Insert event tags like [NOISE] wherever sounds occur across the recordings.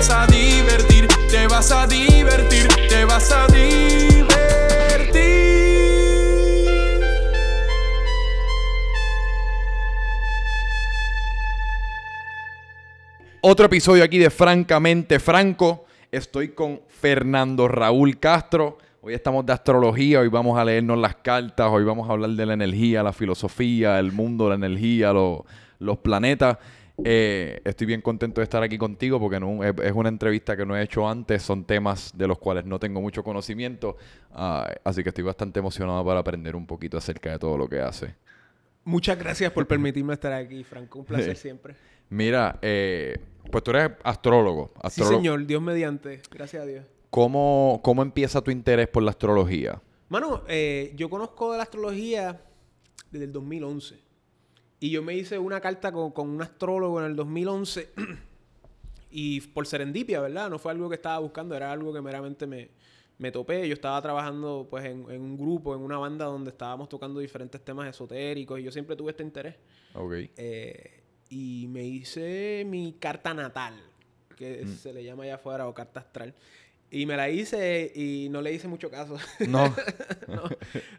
vas a divertir, te vas a divertir, te vas a divertir. Otro episodio aquí de Francamente Franco. Estoy con Fernando Raúl Castro. Hoy estamos de astrología, hoy vamos a leernos las cartas, hoy vamos a hablar de la energía, la filosofía, el mundo, la energía, lo- los planetas. Eh, estoy bien contento de estar aquí contigo porque no- es es una entrevista que no he hecho antes, son temas de los cuales no tengo mucho conocimiento, ah, así que estoy bastante emocionado para aprender un poquito acerca de todo lo que hace. Muchas gracias por [LAUGHS] permitirme estar aquí, Franco. Un placer siempre. Mira, eh, pues tú eres astrólogo. Sí, señor. Dios mediante. Gracias a Dios. ¿Cómo, ¿Cómo empieza tu interés por la astrología? Mano, eh, yo conozco de la astrología desde el 2011. Y yo me hice una carta con, con un astrólogo en el 2011. [CLEARS THROAT] y por serendipia, ¿verdad? No fue algo que estaba buscando, era algo que meramente me, me topé. Yo estaba trabajando pues en, en un grupo, en una banda donde estábamos tocando diferentes temas esotéricos. Y yo siempre tuve este interés. Ok. Eh, y me hice mi carta natal, que se le llama allá afuera, o carta astral. Y me la hice y no le hice mucho caso. [LAUGHS] No.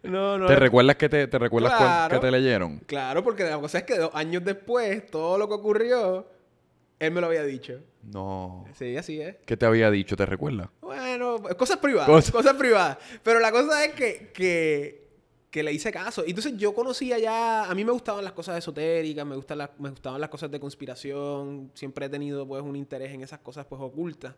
no, no. ¿Te recuerdas que te, te recuerdas Claro. que te leyeron? Claro, porque la cosa es que dos años después, todo lo que ocurrió, él me lo había dicho. No. Sí, así es. ¿Qué te había dicho? ¿Te recuerdas? Bueno, cosas privadas. Cosas- Cosas privadas. Pero la cosa es que, que, que le hice caso. Y Entonces yo conocía ya... A mí me gustaban las cosas esotéricas, me, gustan las- me gustaban las cosas de conspiración. Siempre he tenido pues un interés en esas cosas pues ocultas.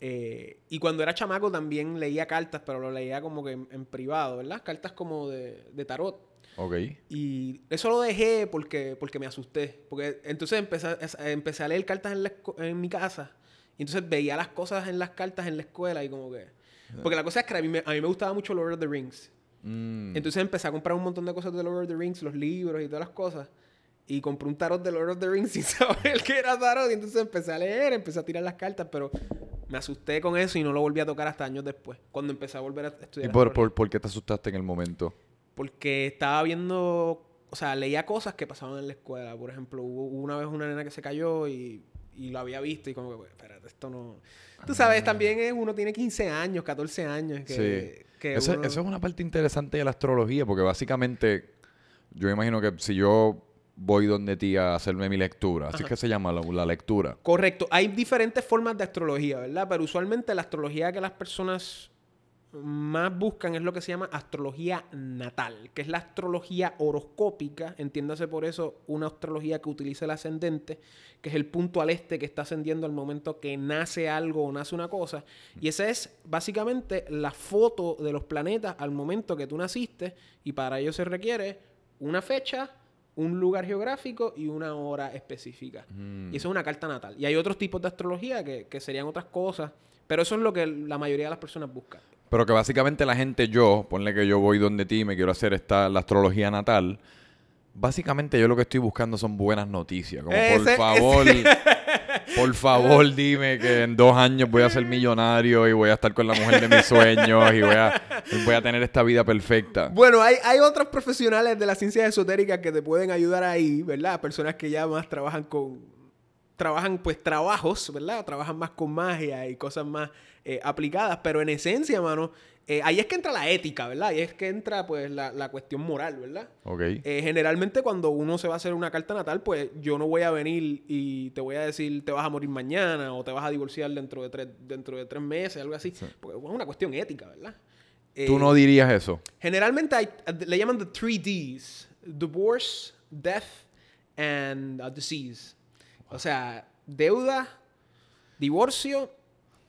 Eh, y cuando era chamaco también leía cartas, pero lo leía como que en, en privado, ¿verdad? Cartas como de, de tarot. Ok. Y eso lo dejé porque, porque me asusté. Porque entonces empecé, a- empecé a leer cartas en, la en mi casa. Y entonces veía las cosas en las cartas en la escuela y como que... Porque la cosa es que a mí me, a mí me gustaba mucho Lord of the Rings. Mm. Entonces empecé a comprar un montón de cosas de Lord of the Rings, los libros y todas las cosas. Y compré un tarot de Lord of the Rings [LAUGHS] sin saber que era tarot. Y entonces empecé a leer, empecé a tirar las cartas, pero me asusté con eso y no lo volví a tocar hasta años después. Cuando empecé a volver a ¿Y estudiar. por, astrología. por, por qué te asustaste en el momento? Porque estaba viendo, o sea, leía cosas que pasaban en la escuela. Por ejemplo, hubo hubo una vez una nena que se cayó y, y lo había visto y como que, "Pues, espérate, esto no... Tú sabes, también es, uno tiene 15 años, 14 años. Que, sí. que eso, uno- eso es una parte interesante de la astrología, porque básicamente yo imagino que si yo voy donde ti a hacerme mi lectura, así que se llama la, la lectura. Correcto. Hay diferentes formas de astrología, ¿verdad? Pero usualmente la astrología que las personas más buscan es lo que se llama astrología natal, que es la astrología horoscópica, entiéndase por eso una astrología que utiliza el ascendente, que es el punto al este que está ascendiendo al momento que nace algo o nace una cosa, y esa es básicamente la foto de los planetas al momento que tú naciste, y para ello se requiere una fecha, un lugar geográfico y una hora específica. Y eso es una carta natal. Y hay otros tipos de astrología que, que serían otras cosas, pero eso es lo que la mayoría de las personas buscan. Pero que básicamente la gente, yo, ponle que yo voy donde ti y me quiero hacer esta, la astrología natal. Básicamente yo lo que estoy buscando son buenas noticias. Como por Ese- favor, [LAUGHS] por favor dime que en dos años voy a ser millonario y voy a estar con la mujer de mis sueños y voy a, tener esta vida perfecta. Bueno, hay, hay otros profesionales de la ciencia esotérica que te pueden ayudar ahí, ¿verdad? Personas que ya más trabajan con... Trabajan pues trabajos, ¿verdad? Trabajan más con magia y cosas más eh, aplicadas. Pero en esencia, mano, eh, ahí es que entra la ética, ¿verdad? Ahí es que entra pues la, la cuestión moral, ¿verdad? Ok. Eh, generalmente cuando uno se va a hacer una carta natal, pues yo no voy a venir y te voy a decir te vas a morir mañana o te vas a divorciar dentro de tres, dentro de tres meses, algo así. Porque es una cuestión ética, ¿verdad? Tú Eh, no dirías eso. Generalmente hay- le llaman the three Ds. Divorce, death, and uh, disease. O sea, deuda, divorcio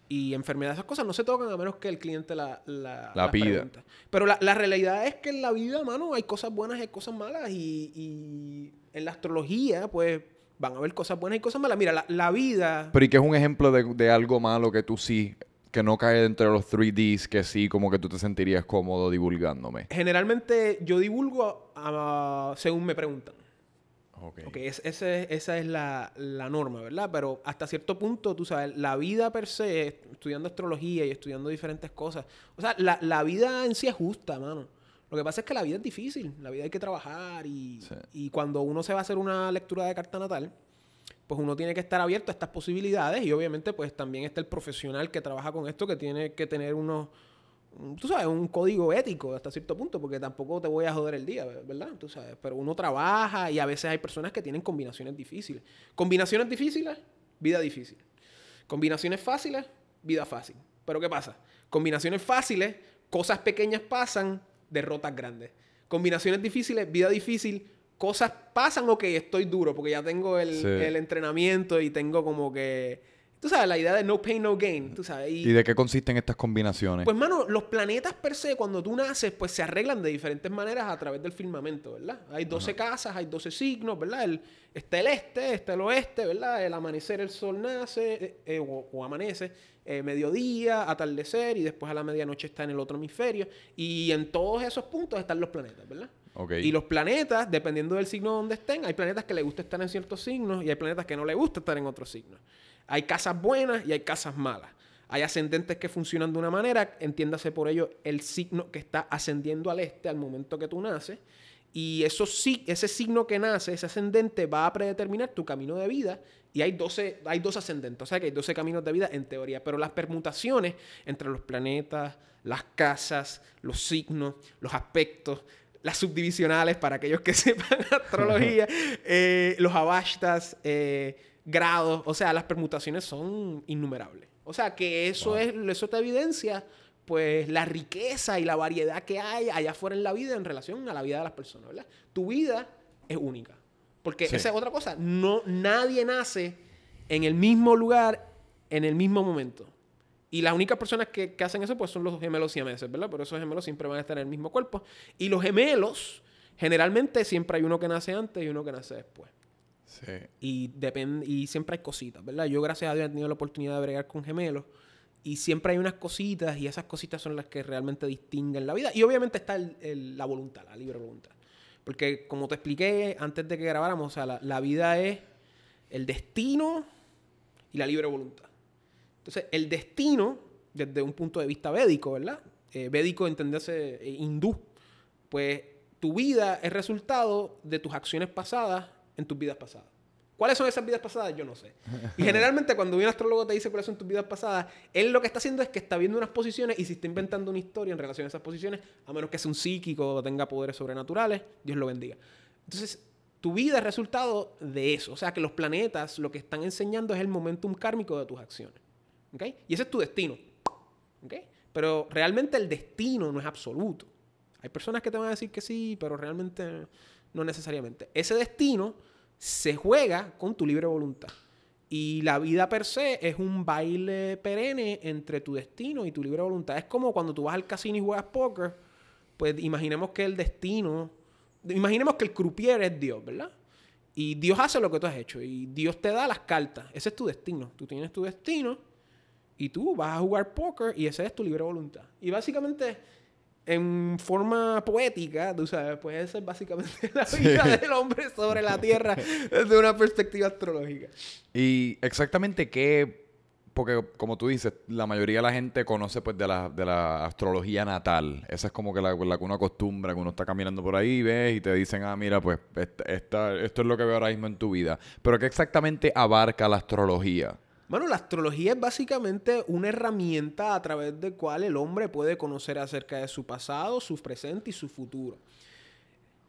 y enfermedad. Esas cosas no se tocan a menos que el cliente la, la, pida. pregunte. Pero la, la realidad es que en la vida, mano, hay cosas buenas y hay cosas malas. Y, y en la astrología, pues, van a haber cosas buenas y cosas malas. Mira, la, la vida... Pero ¿y qué es un ejemplo de, de algo malo que tú sí, que no cae dentro de los 3Ds, que sí, como que tú te sentirías cómodo divulgándome? Generalmente yo divulgo ah, según me preguntan. Ok. Ok, es- ese- esa es la, la norma, ¿verdad? Pero hasta cierto punto, tú sabes, la vida per se, estudiando astrología y estudiando diferentes cosas, o sea, la, la vida en sí es justa, mano. Lo que pasa es que la vida es difícil, la vida hay que trabajar y, Sí. y cuando uno se va a hacer una lectura de carta natal, pues uno tiene que estar abierto a estas posibilidades y obviamente pues también está el profesional que trabaja con esto que tiene que tener unos, un- tú sabes, un código ético hasta cierto punto, porque tampoco te voy a joder el día, ¿verdad? Tú sabes, pero uno trabaja y a veces hay personas que tienen combinaciones difíciles. Combinaciones difíciles, vida difícil. Combinaciones fáciles, vida fácil. Pero ¿qué pasa? Combinaciones fáciles, cosas pequeñas pasan, derrotas grandes. Combinaciones difíciles, vida difícil, cosas pasan, ok, estoy duro, porque ya tengo el, Sí. el entrenamiento y tengo como que... Tú sabes, la idea de no pain, no gain. Tú sabes. ¿Y de qué consisten estas combinaciones? Pues, mano, los planetas per se, cuando tú naces, pues se arreglan de diferentes maneras a través del firmamento, ¿verdad? Hay 12 casas, hay 12 signos, ¿verdad? El, está el este, está el oeste, ¿verdad? El amanecer, el sol nace eh, eh, o, o amanece, eh, mediodía, atardecer y después a la medianoche está en el otro hemisferio. Y en todos esos puntos están los planetas, ¿verdad? Ok. Y los planetas, dependiendo del signo donde estén, hay planetas que le gusta estar en ciertos signos y hay planetas que no le gusta estar en otros signos. Hay casas buenas y hay casas malas. Hay ascendentes que funcionan de una manera, entiéndase por ello el signo que está ascendiendo al este al momento que tú naces. Y eso sí, ese signo que nace, ese ascendente, va a predeterminar tu camino de vida. Y hay 12, hay dos ascendentes, o sea que hay 12 caminos de vida en teoría. Pero las permutaciones entre los planetas, las casas, los signos, los aspectos, las subdivisionales, para aquellos que [LAUGHS] sepan astrología, [LAUGHS] eh, los avashtas, eh, grados, o sea, las permutaciones son innumerables. O sea, que eso es, eso te evidencia, pues, la riqueza y la variedad que hay allá afuera en la vida en relación a la vida de las personas, ¿verdad? Tu vida es única. Porque Sí. esa es otra cosa. No, nadie nace en el mismo lugar, en el mismo momento. Y las únicas personas que, que hacen eso, pues son los gemelos siameses, ¿verdad? Pero esos gemelos siempre van a estar en el mismo cuerpo. Y los gemelos, generalmente siempre hay uno que nace antes y uno que nace después. Sí. Y, depende, y siempre hay cositas, ¿verdad? Yo, gracias a Dios, he tenido la oportunidad de bregar con gemelos. Y siempre hay unas cositas, y esas cositas son las que realmente distinguen la vida. Y obviamente está el- el- la voluntad, la libre voluntad. Porque, como te expliqué antes de que grabáramos, o sea, la, la vida es el destino y la libre voluntad. Entonces, el destino, desde un punto de vista védico, ¿verdad? Eh, védico, entenderse eh, hindú, pues tu vida es resultado de tus acciones pasadas en tus vidas pasadas. ¿Cuáles son esas vidas pasadas? Yo no sé. Y generalmente cuando un astrólogo te dice cuáles son tus vidas pasadas, él lo que está haciendo es que está viendo unas posiciones y si está inventando una historia en relación a esas posiciones, a menos que sea un psíquico o tenga poderes sobrenaturales, Dios lo bendiga. Entonces, tu vida es resultado de eso. O sea, que los planetas lo que están enseñando es el momentum kármico de tus acciones. ¿Ok? Y ese es tu destino. ¿Ok? Pero realmente el destino no es absoluto. Hay personas que te van a decir que sí, pero realmente no necesariamente. Ese destino se juega con tu libre voluntad. Y la vida per se es un baile perenne entre tu destino y tu libre voluntad. Es como cuando tú vas al casino y juegas póker, pues imaginemos que el destino, imaginemos que el croupier es Dios, ¿verdad? Y Dios hace lo que tú has hecho y Dios te da las cartas. Ese es tu destino. Tú tienes tu destino y tú vas a jugar póker y esa es tu libre voluntad. Y básicamente, en forma poética, tú sabes, pues esa es básicamente [LAUGHS] la vida del hombre sobre la tierra desde una perspectiva astrológica. Y exactamente qué, porque como tú dices, la mayoría de la gente conoce pues de la, de la astrología natal. Esa es como que la, la que uno acostumbra, que uno está caminando por ahí, ves y te dicen, ah, mira, pues esta, esta- esto es lo que veo ahora mismo en tu vida. Pero ¿qué exactamente abarca la astrología? Bueno, la astrología es básicamente una herramienta a través de cual el hombre puede conocer acerca de su pasado, su presente y su futuro.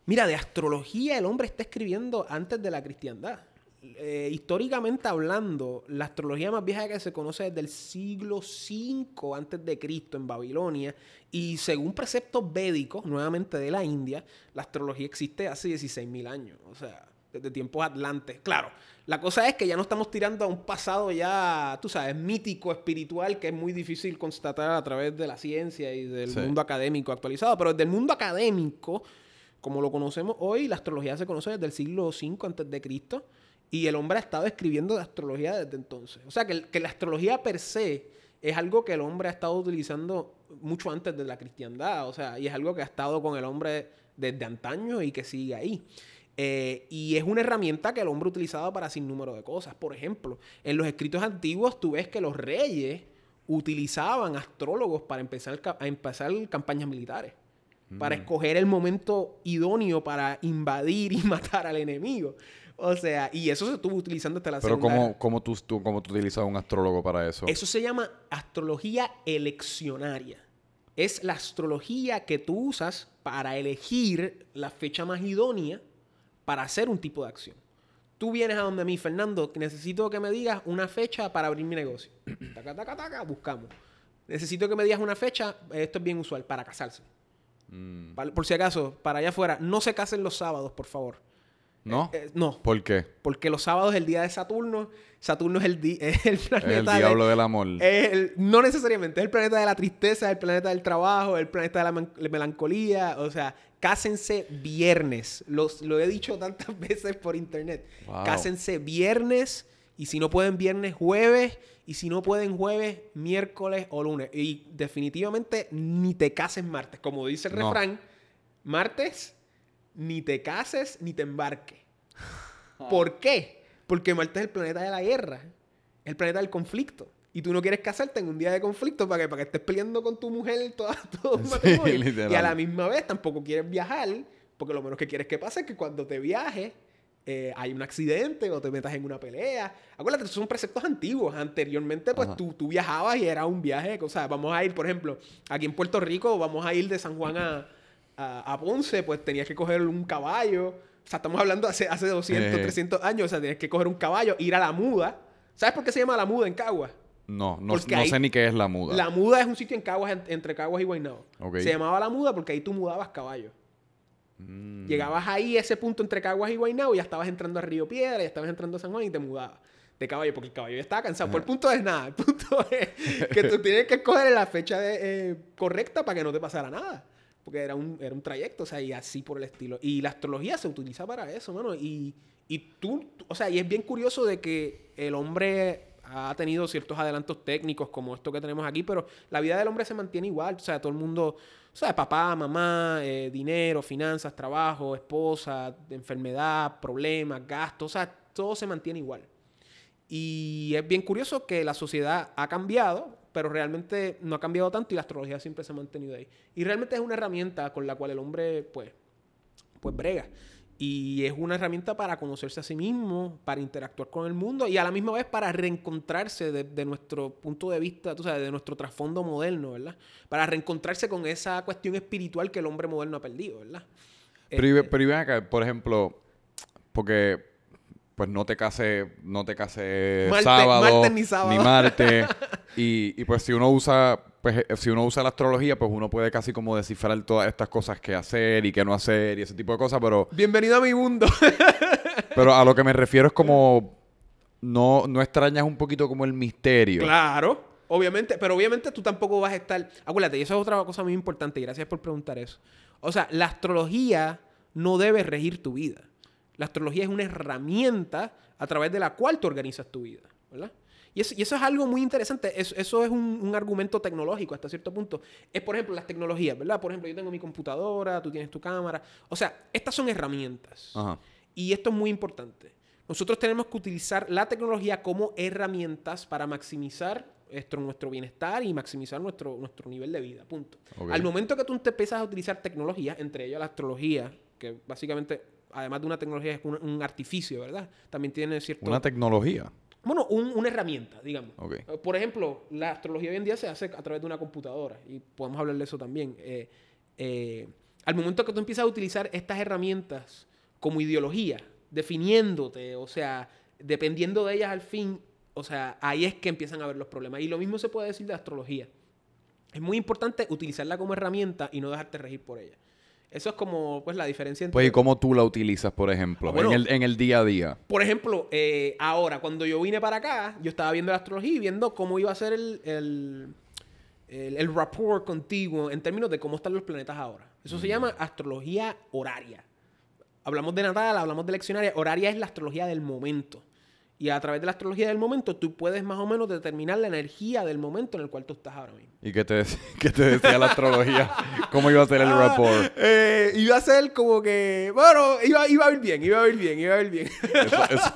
Mira, de astrología el hombre está escribiendo antes de la cristiandad. Eh, históricamente hablando, la astrología más vieja que se conoce desde el siglo V antes de Cristo en Babilonia y según preceptos védicos, nuevamente de la India, la astrología existe hace 16.000 años, o sea, desde tiempos atlantes. Claro, la cosa es que ya no estamos tirando a un pasado ya, tú sabes, mítico, espiritual, que es muy difícil constatar a través de la ciencia y del Sí. mundo académico actualizado, pero desde el mundo académico, como lo conocemos hoy, la astrología se conoce desde el siglo V antes de Cristo y el hombre ha estado escribiendo de astrología desde entonces. O sea, que, el- que la astrología per se es algo que el hombre ha estado utilizando mucho antes de la cristiandad, o sea, y es algo que ha estado con el hombre desde antaño y que sigue ahí. Eh, y es una herramienta que el hombre utilizaba para sin número de cosas. Por ejemplo, en los escritos antiguos tú ves que los reyes utilizaban astrólogos para empezar, a empezar campañas militares. para Mm. escoger el momento idóneo para invadir y [LAUGHS] matar al enemigo. O sea, y eso se estuvo utilizando hasta la Pero Segunda ¿cómo, cómo tú, tú, cómo tú utilizas un astrólogo para eso? Eso se llama astrología eleccionaria. Es la astrología que tú usas para elegir la fecha más idónea para hacer un tipo de acción. Tú vienes a donde mí, Fernando, necesito que me digas una fecha para abrir mi negocio. [CLEARS THROAT] Taca, taca, taca, buscamos. Necesito que me digas una fecha, esto es bien usual, para casarse. Mm, Para- Por si acaso, para allá afuera, no se casen los sábados, por favor. ¿No? Eh, no, ¿Por qué? porque los sábados es el día de Saturno. Saturno es el, di- [LAUGHS] es el planeta Es el de- diablo del amor. el- no necesariamente, es el planeta de la tristeza, el planeta del trabajo, el planeta de la melancolía. O sea, cásense viernes. Los, lo he dicho tantas [LAUGHS] veces por internet. Wow. Cásense viernes y si no pueden viernes, jueves. Y si no pueden jueves, miércoles o lunes. Y definitivamente ni te cases martes. Como dice el No. refrán, martes ni te cases ni te embarques. [LAUGHS] ¿Por qué? Porque Marte es el planeta de la guerra, el planeta del conflicto. Y tú no quieres casarte en un día de conflicto para que, para que estés peleando con tu mujer toda, [LAUGHS] todo el Sí. Y a la misma vez tampoco quieres viajar, porque lo menos que quieres que pase es que cuando te viajes eh, hay un accidente o te metas en una pelea. Acuérdate, esos son preceptos antiguos. Anteriormente, pues tú, tú viajabas y era un viaje. O sea, vamos a ir, por ejemplo, aquí en Puerto Rico, vamos a ir de San Juan a, a, a Ponce, pues tenías que coger un caballo. O sea, estamos hablando hace, hace 200, Eh. 300 años. O sea, tienes que coger un caballo, ir a la muda. ¿Sabes por qué se llama la muda en Caguas? No, no, no ahí- sé ni qué es la muda. La muda es un sitio en Caguas, en- entre Caguas y Guaynabo. Se llamaba la muda porque ahí tú mudabas caballos. Mm. Llegabas ahí ese punto entre Caguas y Guaynabo y ya estabas entrando a Río Piedra, ya estabas entrando a San Juan y te mudabas de caballo porque el caballo ya estaba cansado. Por el punto es nada. El punto [LAUGHS] es que tú tienes que escoger la fecha de- eh, correcta para que no te pasara nada. Porque era un, era un trayecto, o sea, y así por el estilo. Y la astrología se utiliza para eso, mano. Y, y tú- o sea, y es bien curioso de que el hombre ha tenido ciertos adelantos técnicos como esto que tenemos aquí, pero la vida del hombre se mantiene igual. O sea, todo el mundo, o sea, papá, mamá, eh, dinero, finanzas, trabajo, esposa, enfermedad, problemas, gastos, o sea, todo se mantiene igual. Y es bien curioso que la sociedad ha cambiado, pero realmente no ha cambiado tanto y la astrología siempre se ha mantenido ahí. Y realmente es una herramienta con la cual el hombre, pues, pues brega. Y es una herramienta para conocerse a sí mismo, para interactuar con el mundo y a la misma vez para reencontrarse de, de nuestro punto de vista, tú sabes, de nuestro trasfondo moderno, ¿verdad? Para reencontrarse con esa cuestión espiritual que el hombre moderno ha perdido, ¿verdad? Pero, Este, pero y ven acá, por ejemplo, porque pues no te case, no te case Martes- sábado, martes ni sábado. martes. [LAUGHS] y, y pues si uno usa, pues eh, si uno usa la astrología, pues uno puede casi como descifrar todas estas cosas que hacer y que no hacer y ese tipo de cosas, pero, Bienvenido a mi mundo. [LAUGHS] pero a lo que me refiero es como no, no extrañas un poquito como el misterio. Claro, obviamente, pero obviamente tú tampoco vas a estar. Acuérdate, y eso es otra cosa muy importante, y gracias por preguntar eso. O sea, la astrología no debe regir tu vida. La astrología es una herramienta a través de la cual tú organizas tu vida, ¿verdad? Y eso, y eso es algo muy interesante. Es- eso es un, un argumento tecnológico hasta cierto punto. Es, por ejemplo, las tecnologías, ¿verdad? Por ejemplo, yo tengo mi computadora, tú tienes tu cámara. O sea, estas son herramientas. Ajá. Y esto es muy importante. Nosotros tenemos que utilizar la tecnología como herramientas para maximizar esto, nuestro bienestar y maximizar nuestro, nuestro nivel de vida. Punto. Ok. Al momento que tú te empiezas a utilizar tecnología, entre ellas la astrología, que básicamente, además de una tecnología, es un, un artificio, ¿verdad? También tiene cierto... Una tecnología. Bueno, un- una herramienta, digamos. Ok. Eh, Por ejemplo, la astrología hoy en día se hace a través de una computadora y podemos hablar de eso también. Eh, eh, al momento que tú empiezas a utilizar estas herramientas como ideología, definiéndote, o sea, dependiendo de ellas al fin, o sea, ahí es que empiezan a haber los problemas. Y lo mismo se puede decir de astrología. Es muy importante utilizarla como herramienta y no dejarte regir por ella. Eso es como pues la diferencia entre... Pues, ¿y cómo tú la utilizas, por ejemplo, Ah, bueno. en, el, en el día a día? Por ejemplo, eh, ahora, cuando yo vine para acá, yo estaba viendo la astrología y viendo cómo iba a ser el, el, el, el rapport contigo en términos de cómo están los planetas ahora. Eso se llama astrología horaria. Hablamos de natal, hablamos de leccionaria. Horaria es la astrología del momento. Y a través de la astrología del momento, tú puedes más o menos determinar la energía del momento en el cual tú estás ahora mismo. ¿Y qué te, dec- [LAUGHS] qué te decía la astrología? ¿Cómo iba a ser el Ah, rapport? eh, iba a ser como que, bueno, iba, iba a ir bien, iba a ir bien, iba a ir bien. Eso, [LAUGHS] eso-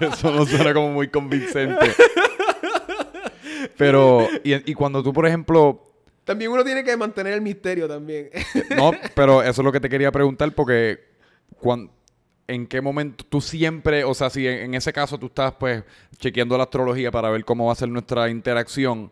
eso no suena como muy convincente. Pero, y, y cuando tú, por ejemplo, También uno tiene que mantener el misterio también. No, pero eso es lo que te quería preguntar porque ¿en qué momento tú siempre, o sea, si en, en ese caso tú estás pues chequeando la astrología para ver cómo va a ser nuestra interacción,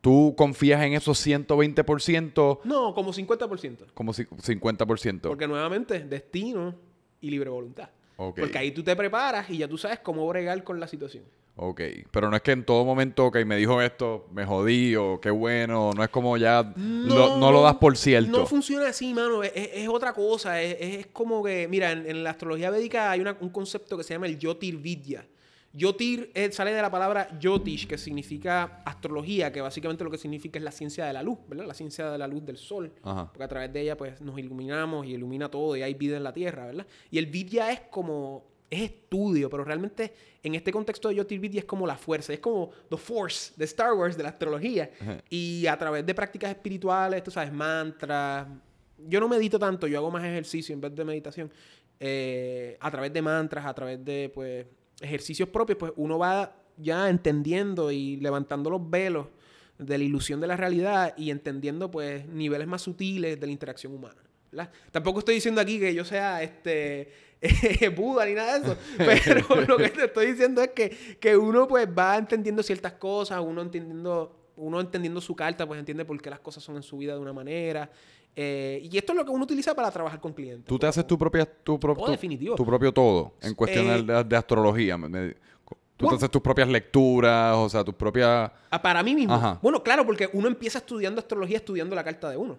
¿tú confías en esos 120% no, como 50%. como si- 50%? Porque nuevamente, destino y libre voluntad. Ok. Porque ahí tú te preparas y ya tú sabes cómo bregar con la situación. Ok, pero no es que en todo momento, ok, me dijo esto, me jodí o qué bueno, no es como ya, lo- no, lo das por cierto. No funciona así, mano. Es, es- es otra cosa. Es, es como que, mira, en, en la astrología védica hay una- un concepto que se llama el Yotir Vidya. Yotir eh, sale de la palabra Yotish, que significa astrología, que básicamente lo que significa es la ciencia de la luz, ¿verdad? La ciencia de la luz del sol. Ajá. Porque a través de ella, pues, nos iluminamos y ilumina todo y hay vida en la tierra, ¿verdad? Y el Vidya es como, es estudio, pero realmente en este contexto de Yotir Vidya es como la fuerza, es como The Force de Star Wars, de la astrología. Y a través de prácticas espirituales, tú sabes, mantras. Yo no medito tanto, yo hago más ejercicio en vez de meditación. Eh, a través de mantras, a través de, pues, ejercicios propios, pues uno va ya entendiendo y levantando los velos de la ilusión de la realidad y entendiendo, pues, niveles más sutiles de la interacción humana. ¿verdad? Tampoco estoy diciendo aquí que yo sea este [LAUGHS] Buda ni nada de eso, [LAUGHS] pero lo que te estoy diciendo es que, que uno pues va entendiendo ciertas cosas, uno entendiendo, uno entendiendo su carta, pues entiende por qué las cosas son en su vida de una manera. Eh, y esto es lo que uno utiliza para trabajar con clientes. Tú te haces tu propia, tu, pro- Oh, tu- propio todo en cuestión Eh, de, de astrología. me- me- tú te haces tus propias lecturas, o sea, tus propias... Ah, para mí mismo. Ajá. Bueno, claro, porque uno empieza estudiando astrología estudiando la carta de uno.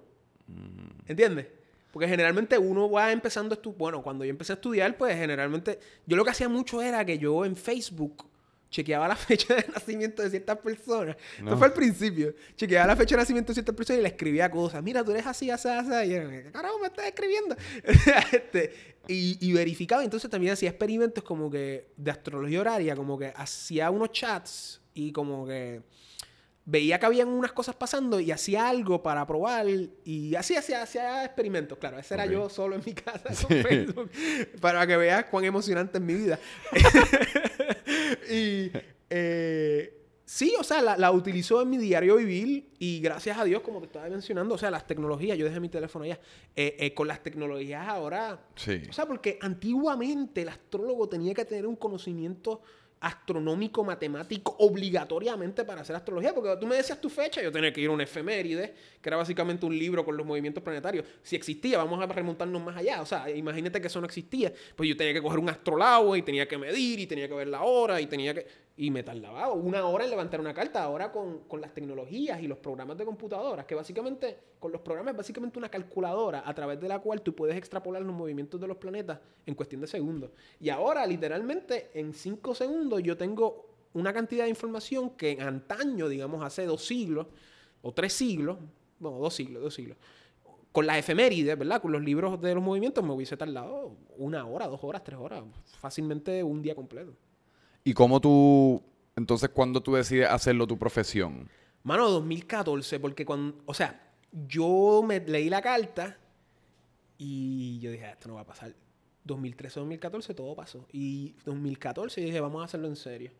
¿Entiendes? Porque generalmente uno va empezando a estu- Bueno, cuando yo empecé a estudiar, pues generalmente. Yo lo que hacía mucho era que yo en Facebook chequeaba la [LAUGHS] fecha de nacimiento de ciertas personas. No. Esto fue al principio. Chequeaba la fecha de nacimiento de ciertas personas y le escribía cosas. Mira, tú eres así, así, así. Y yo, ¿qué carajo me estás escribiendo? [LAUGHS] Este, y, y verificaba. Entonces también hacía experimentos como que de astrología horaria, como que hacía unos chats y como que veía que habían unas cosas pasando y hacía algo para probar y así hacía, hacía experimentos. Claro, ese era yo solo en mi casa [LAUGHS] con Facebook para que veas cuán emocionante es mi vida. [LAUGHS] y eh, sí, o sea, la, la utilizo en mi diario vivir y gracias a Dios, como te estaba mencionando, o sea, las tecnologías, yo dejé mi teléfono allá, eh, eh, con las tecnologías ahora Sí. o sea, porque antiguamente el astrólogo tenía que tener un conocimiento astronómico, matemático, obligatoriamente para hacer astrología. Porque tú me decías tu fecha, yo tenía que ir a una efeméride, que era básicamente un libro con los movimientos planetarios. Si existía, vamos a remontarnos más allá. O sea, imagínate que eso no existía. Pues yo tenía que coger un astrolago y tenía que medir y tenía que ver la hora y tenía que... Y me tardaba una hora en levantar una carta. Ahora con, con las tecnologías y los programas de computadoras, que básicamente, con los programas básicamente una calculadora a través de la cual tú puedes extrapolar los movimientos de los planetas en cuestión de segundos. Y ahora, literalmente, en cinco segundos yo tengo una cantidad de información que en antaño, digamos, hace dos siglos o tres siglos, bueno, dos siglos, dos siglos, con las efemérides, ¿verdad? Con los libros de los movimientos me hubiese tardado una hora, dos horas, tres horas, fácilmente un día completo. ¿Y cómo tú, entonces, cuando tú decides hacerlo tu profesión? Mano, 2014, porque cuando, o sea, yo me leí la carta y yo dije, "Ah, esto no va a pasar. 2013, 2014, todo pasó. Y 2014 dije, vamos a hacerlo en serio.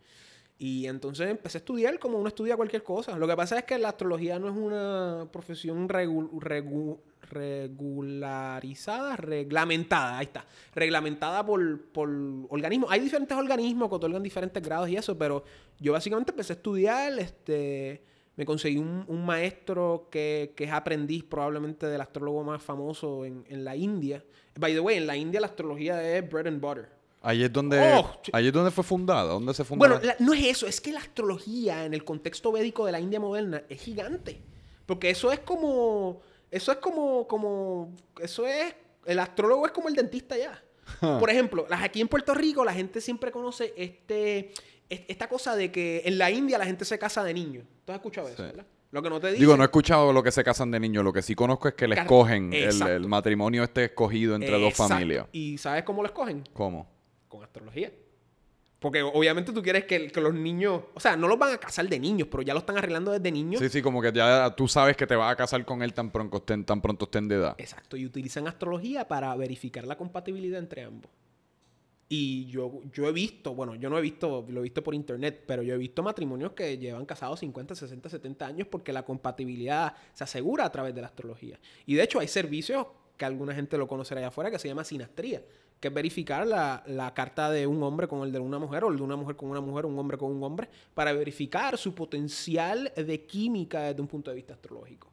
Y entonces empecé a estudiar como uno estudia cualquier cosa. Lo que pasa es que la astrología no es una profesión regu- regu- regularizada, reglamentada, ahí está. Reglamentada por, por organismos. Hay diferentes organismos que otorgan diferentes grados y eso, pero yo básicamente empecé a estudiar, este, me conseguí un, un maestro que, que es aprendiz probablemente del astrólogo más famoso en, en la India. By the way, en la India la astrología es bread and butter. Ahí es donde, Oh, ahí es donde fue fundada, ¿dónde se fundó? Bueno, la- no es eso, es que la astrología en el contexto védico de la India moderna es gigante. Porque eso es como. Eso es como. como eso es. El astrólogo es como el dentista ya. Por ejemplo, las, aquí en Puerto Rico la gente siempre conoce este, es- esta cosa de que en la India la gente se casa de niños. ¿Tú has escuchado eso, Sí. verdad? Lo que no te dicen. Digo, no he escuchado lo que se casan de niños, lo que sí conozco es que le escogen el, matrimonio este escogido entre dos familias. ¿Y sabes cómo lo escogen? ¿Cómo? Con astrología. Porque obviamente tú quieres que, que los niños. O sea, no los van a casar de niños, pero ya lo están arreglando desde niños. Sí, sí, como que ya tú sabes que te vas a casar con él tan pronto estén, tan pronto estén de edad. Exacto, y utilizan astrología para verificar la compatibilidad entre ambos. Y yo, yo he visto, bueno, yo no he visto, lo he visto por internet, pero yo he visto matrimonios que llevan casados 50, 60, 70 años porque la compatibilidad se asegura a través de la astrología. Y de hecho hay servicios que alguna gente lo conocerá allá afuera que se llama sinastría, que es verificar la, la carta de un hombre con el de una mujer o el de una mujer con una mujer o un hombre con un hombre para verificar su potencial de química desde un punto de vista astrológico.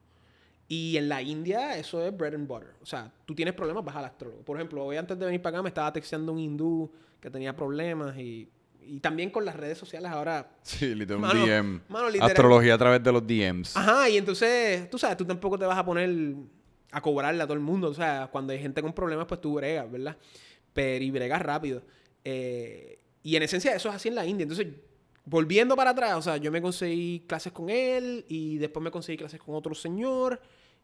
Y en la India eso es bread and butter. O sea, tú tienes problemas, vas al astrólogo. Por ejemplo, hoy antes de venir para acá me estaba texteando un hindú que tenía problemas y, y también con las redes sociales ahora... Sí, literal, un Mano, DM. mano, literal. Astrología a través de los DMs. Ajá, y entonces, tú sabes, tú tampoco te vas a poner a cobrarle a todo el mundo. O sea, cuando hay gente con problemas, pues tú bregas, ¿verdad? Pero y bregas rápido. Eh, y en esencia eso es así en la India. Entonces, volviendo para atrás, o sea, yo me conseguí clases con él y después me conseguí clases con otro señor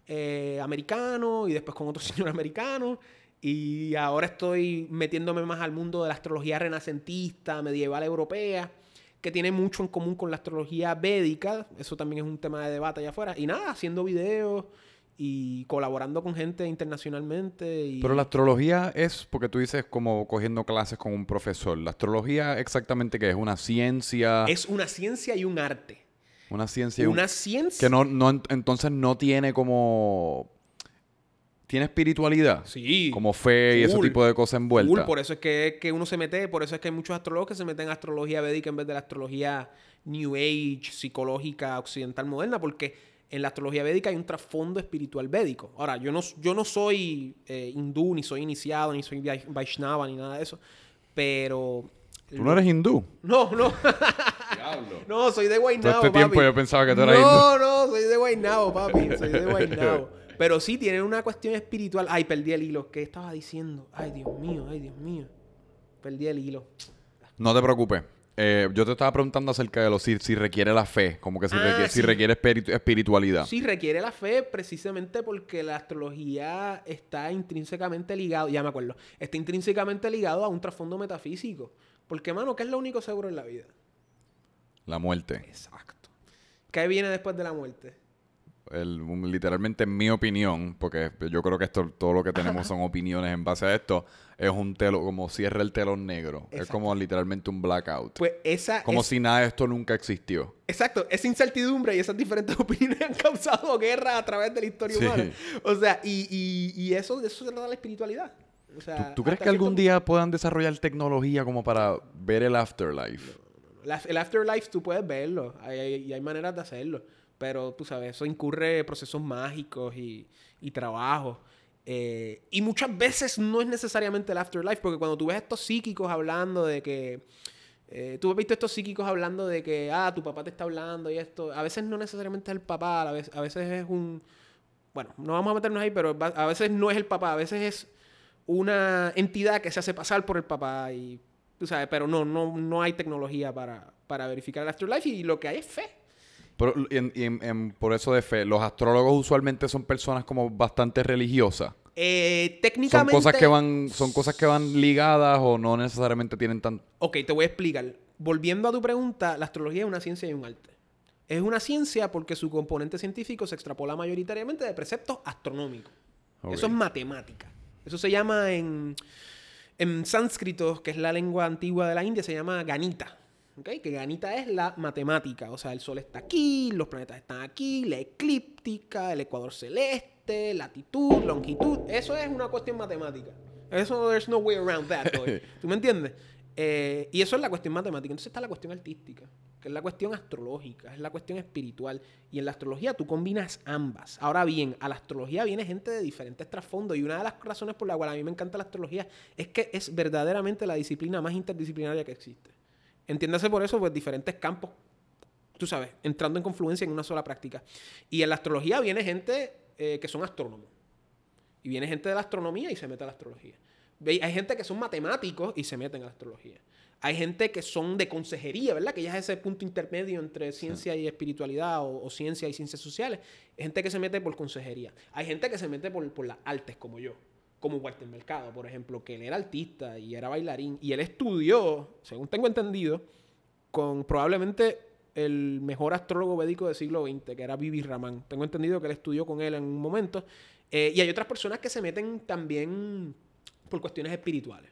eh, americano y después con otro [LAUGHS] señor americano. Y ahora estoy metiéndome más al mundo de la astrología renacentista, medieval europea, que tiene mucho en común con la astrología védica. Eso también es un tema de debate allá afuera. Y nada, haciendo videos y colaborando con gente internacionalmente. Y... Pero la astrología es, porque tú dices como cogiendo clases con un profesor. La astrología exactamente qué es, una ciencia, Es una ciencia y un arte. una ciencia y un- Una ciencia. que no, no ent- entonces no tiene como tiene espiritualidad, Sí. como fe y ese tipo de cosas envueltas. por eso es que, que uno se mete, por eso es que hay muchos astrólogos que se meten en astrología védica en vez de la astrología New Age, psicológica, occidental moderna, porque en la astrología védica hay un trasfondo espiritual védico. Ahora, yo no, yo no soy eh, hindú, ni soy iniciado, ni soy Vai- Vaishnava, ni nada de eso, pero... Tú no eres hindú. No, no. [LAUGHS] no, soy de Todo Guaynabo, este tiempo papi. yo pensaba que tú eras No, no, soy de Guaynabo, papi. Soy de Guaynabo. [LAUGHS] Pero sí, tienen una cuestión espiritual. Ay, perdí el hilo. ¿Qué estaba diciendo? Ay, Dios mío, ay, Dios mío. Perdí el hilo. No te preocupes. Eh, yo te estaba preguntando acerca de lo si, si requiere la fe, como que si, Ah, requiere, si sí. requiere espiritu- espiritualidad. Sí, requiere la fe precisamente porque la astrología está intrínsecamente ligado, ya me acuerdo, está intrínsecamente ligado a un trasfondo metafísico. Porque, mano, ¿qué es lo único seguro en la vida? La muerte. Exacto. ¿Qué viene después de la muerte? El- literalmente, en mi opinión, porque yo creo que esto, todo lo que tenemos [LAUGHS] son opiniones en base a esto, es un telo, como cierra el telón negro. Es como literalmente un blackout. Pues esa como es- si nada de esto nunca existió. Exacto, esa incertidumbre y esas diferentes [LAUGHS] opiniones han causado guerra a través de la historia Sí. humana. O sea, y, y, y eso, de eso se trata la espiritualidad. O ¿Tú, sea, tú crees que algún día puedan desarrollar tecnología como para ver el afterlife? la- el afterlife tú puedes verlo hay- hay- y hay, maneras de hacerlo. Pero tú sabes, eso incurre procesos mágicos y, y trabajos. Eh, y muchas veces no es necesariamente el afterlife, porque cuando tú ves estos psíquicos hablando de que. eh, tú has visto estos psíquicos hablando de que, ah, tu papá te está hablando y esto. A veces no necesariamente es el papá, a veces, a veces es un. Bueno, no vamos a meternos ahí, pero a veces no es el papá, a veces es una entidad que se hace pasar por el papá y. Tú sabes, pero no, no, no hay tecnología para, para verificar el afterlife y lo que hay es fe. Pero, y en- y en- en- por eso de fe, los astrólogos usualmente son personas como bastante religiosas. Eh, Son técnicamente. cosas que van, son cosas que van ligadas o no necesariamente tienen tan. Ok, te voy a explicar. Volviendo a tu pregunta, la astrología es una ciencia y un arte. Es una ciencia porque su componente científico se extrapola mayoritariamente de preceptos astronómicos. Eso es matemática. Eso se llama en, en sánscrito, que es la lengua antigua de la India, se llama ganita. ¿Ok? Que ganita es la matemática. O sea, el sol está aquí, los planetas están aquí, la eclíptica, el ecuador celeste, latitud, longitud. Eso es una cuestión matemática. Eso, there's no way around that. [LAUGHS] ¿Tú me entiendes? Eh, y eso es la cuestión matemática. Entonces está la cuestión artística, que es la cuestión astrológica, es la cuestión espiritual. Y en la astrología tú combinas ambas. Ahora bien, a la astrología viene gente de diferentes trasfondos. Y una de las razones por la cual a mí me encanta la astrología es que es verdaderamente la disciplina más interdisciplinaria que existe. Entiéndase por eso, pues diferentes campos, tú sabes, entrando en confluencia en una sola práctica. Y en la astrología viene gente eh, que son astrónomos. Y viene gente de la astronomía y se mete a la astrología. Ve- Hay gente que son matemáticos y se meten a la astrología. Hay gente que son de consejería, ¿verdad? Que ya es ese punto intermedio entre ciencia y espiritualidad o, o ciencia y ciencias sociales. Hay gente que se mete por consejería. Hay gente que se mete por, por las artes, como yo. Como Walter Mercado, por ejemplo, que él era artista y era bailarín. Y él estudió, según tengo entendido, con probablemente el mejor astrólogo védico del siglo XX, que era Vivi Raman. Tengo entendido que él estudió con él en un momento. Eh, y hay otras personas que se meten también por cuestiones espirituales.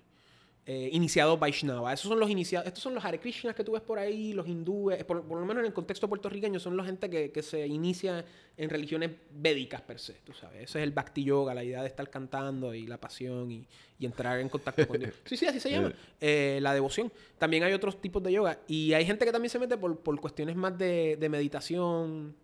Eh, iniciados Vaishnava. Esos son los iniciados, estos son los Hare Krishnas que tú ves por ahí, los hindúes, por, por lo menos en el contexto puertorriqueño, son la gente que, que se inicia en religiones védicas per se, tú sabes. Ese es el Bhakti Yoga, la idea de estar cantando y la pasión y, y entrar en contacto con Dios. [LAUGHS] Sí, sí, así se llama. Eh, la devoción. También hay otros tipos de yoga y hay gente que también se mete por, por cuestiones más de, de meditación,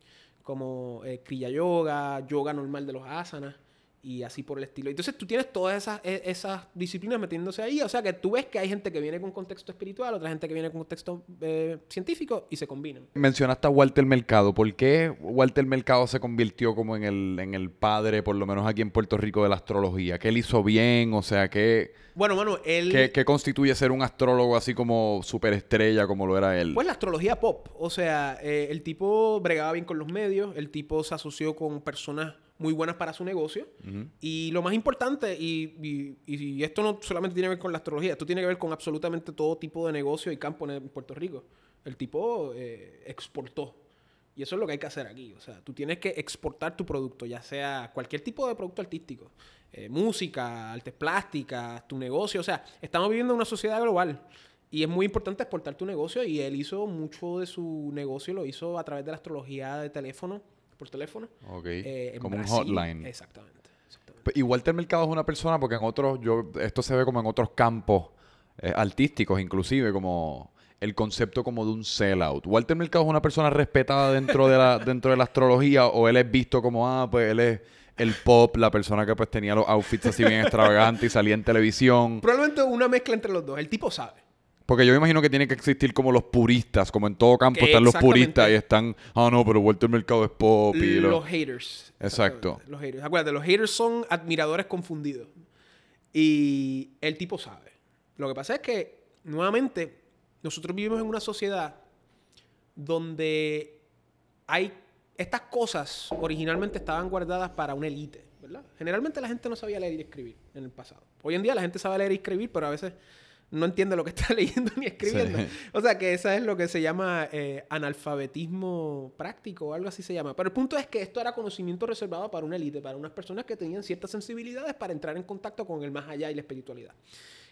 como eh, Kriya Yoga, yoga normal de los asanas y así por el estilo. Entonces tú tienes todas esas, e- esas disciplinas metiéndose ahí. O sea que tú ves que hay gente que viene con contexto espiritual, otra gente que viene con contexto eh, científico y se combinan. Mencionaste a Walter Mercado. ¿Por qué Walter Mercado se convirtió como en el, en el padre, por lo menos aquí en Puerto Rico, de la astrología? ¿Qué él hizo bien? O sea, ¿qué, Bueno, él... qué, qué constituye ser un astrólogo así como superestrella como lo era él? Pues la astrología pop. O sea, eh, el tipo bregaba bien con los medios, el tipo se asoció con personas muy buenas para su negocio. Y lo más importante, y, y- y esto no solamente tiene que ver con la astrología, esto tiene que ver con absolutamente todo tipo de negocio y campo en Puerto Rico. El tipo eh, exportó. Y eso es lo que hay que hacer aquí. O sea, tú tienes que exportar tu producto, ya sea cualquier tipo de producto artístico. Eh, música, artes plásticas, tu negocio. O sea, estamos viviendo en una sociedad global. Y es muy importante exportar tu negocio. Y él hizo mucho de su negocio, lo hizo a través de la astrología de teléfono, por teléfono. Ok. eh, en como un hotline. Exactamente. exactamente. Y Walter Mercado es una persona porque en otros, yo, esto se ve como en otros campos eh, artísticos, inclusive, como el concepto como de un sellout. Walter Mercado es una persona respetada dentro de la, [LAUGHS] dentro de la astrología, o él es visto como, ah, pues él es el pop, la persona que pues tenía los outfits así bien extravagantes y salía en televisión. Probablemente una mezcla entre los dos. El tipo sabe. Porque yo me imagino que tiene que existir como los puristas, como en todo campo Que están los puristas y están, ah, no, pero Walter Mercado es pop y lo- Los haters. Exacto. Los haters. Acuérdate, los haters son admiradores confundidos. Y el tipo sabe. Lo que pasa es que, nuevamente, nosotros vivimos en una sociedad donde hay estas cosas originalmente estaban guardadas para una élite, ¿verdad? Generalmente la gente no sabía leer y escribir en el pasado. Hoy en día la gente sabe leer y escribir, pero a veces no entiende lo que [LAUGHS] está leyendo ni escribiendo. Sí. O sea que esa es lo que se llama eh, analfabetismo práctico o algo así se llama. Pero el punto es que esto era conocimiento reservado para una élite, para unas personas que tenían ciertas sensibilidades para entrar en contacto con el más allá y la espiritualidad.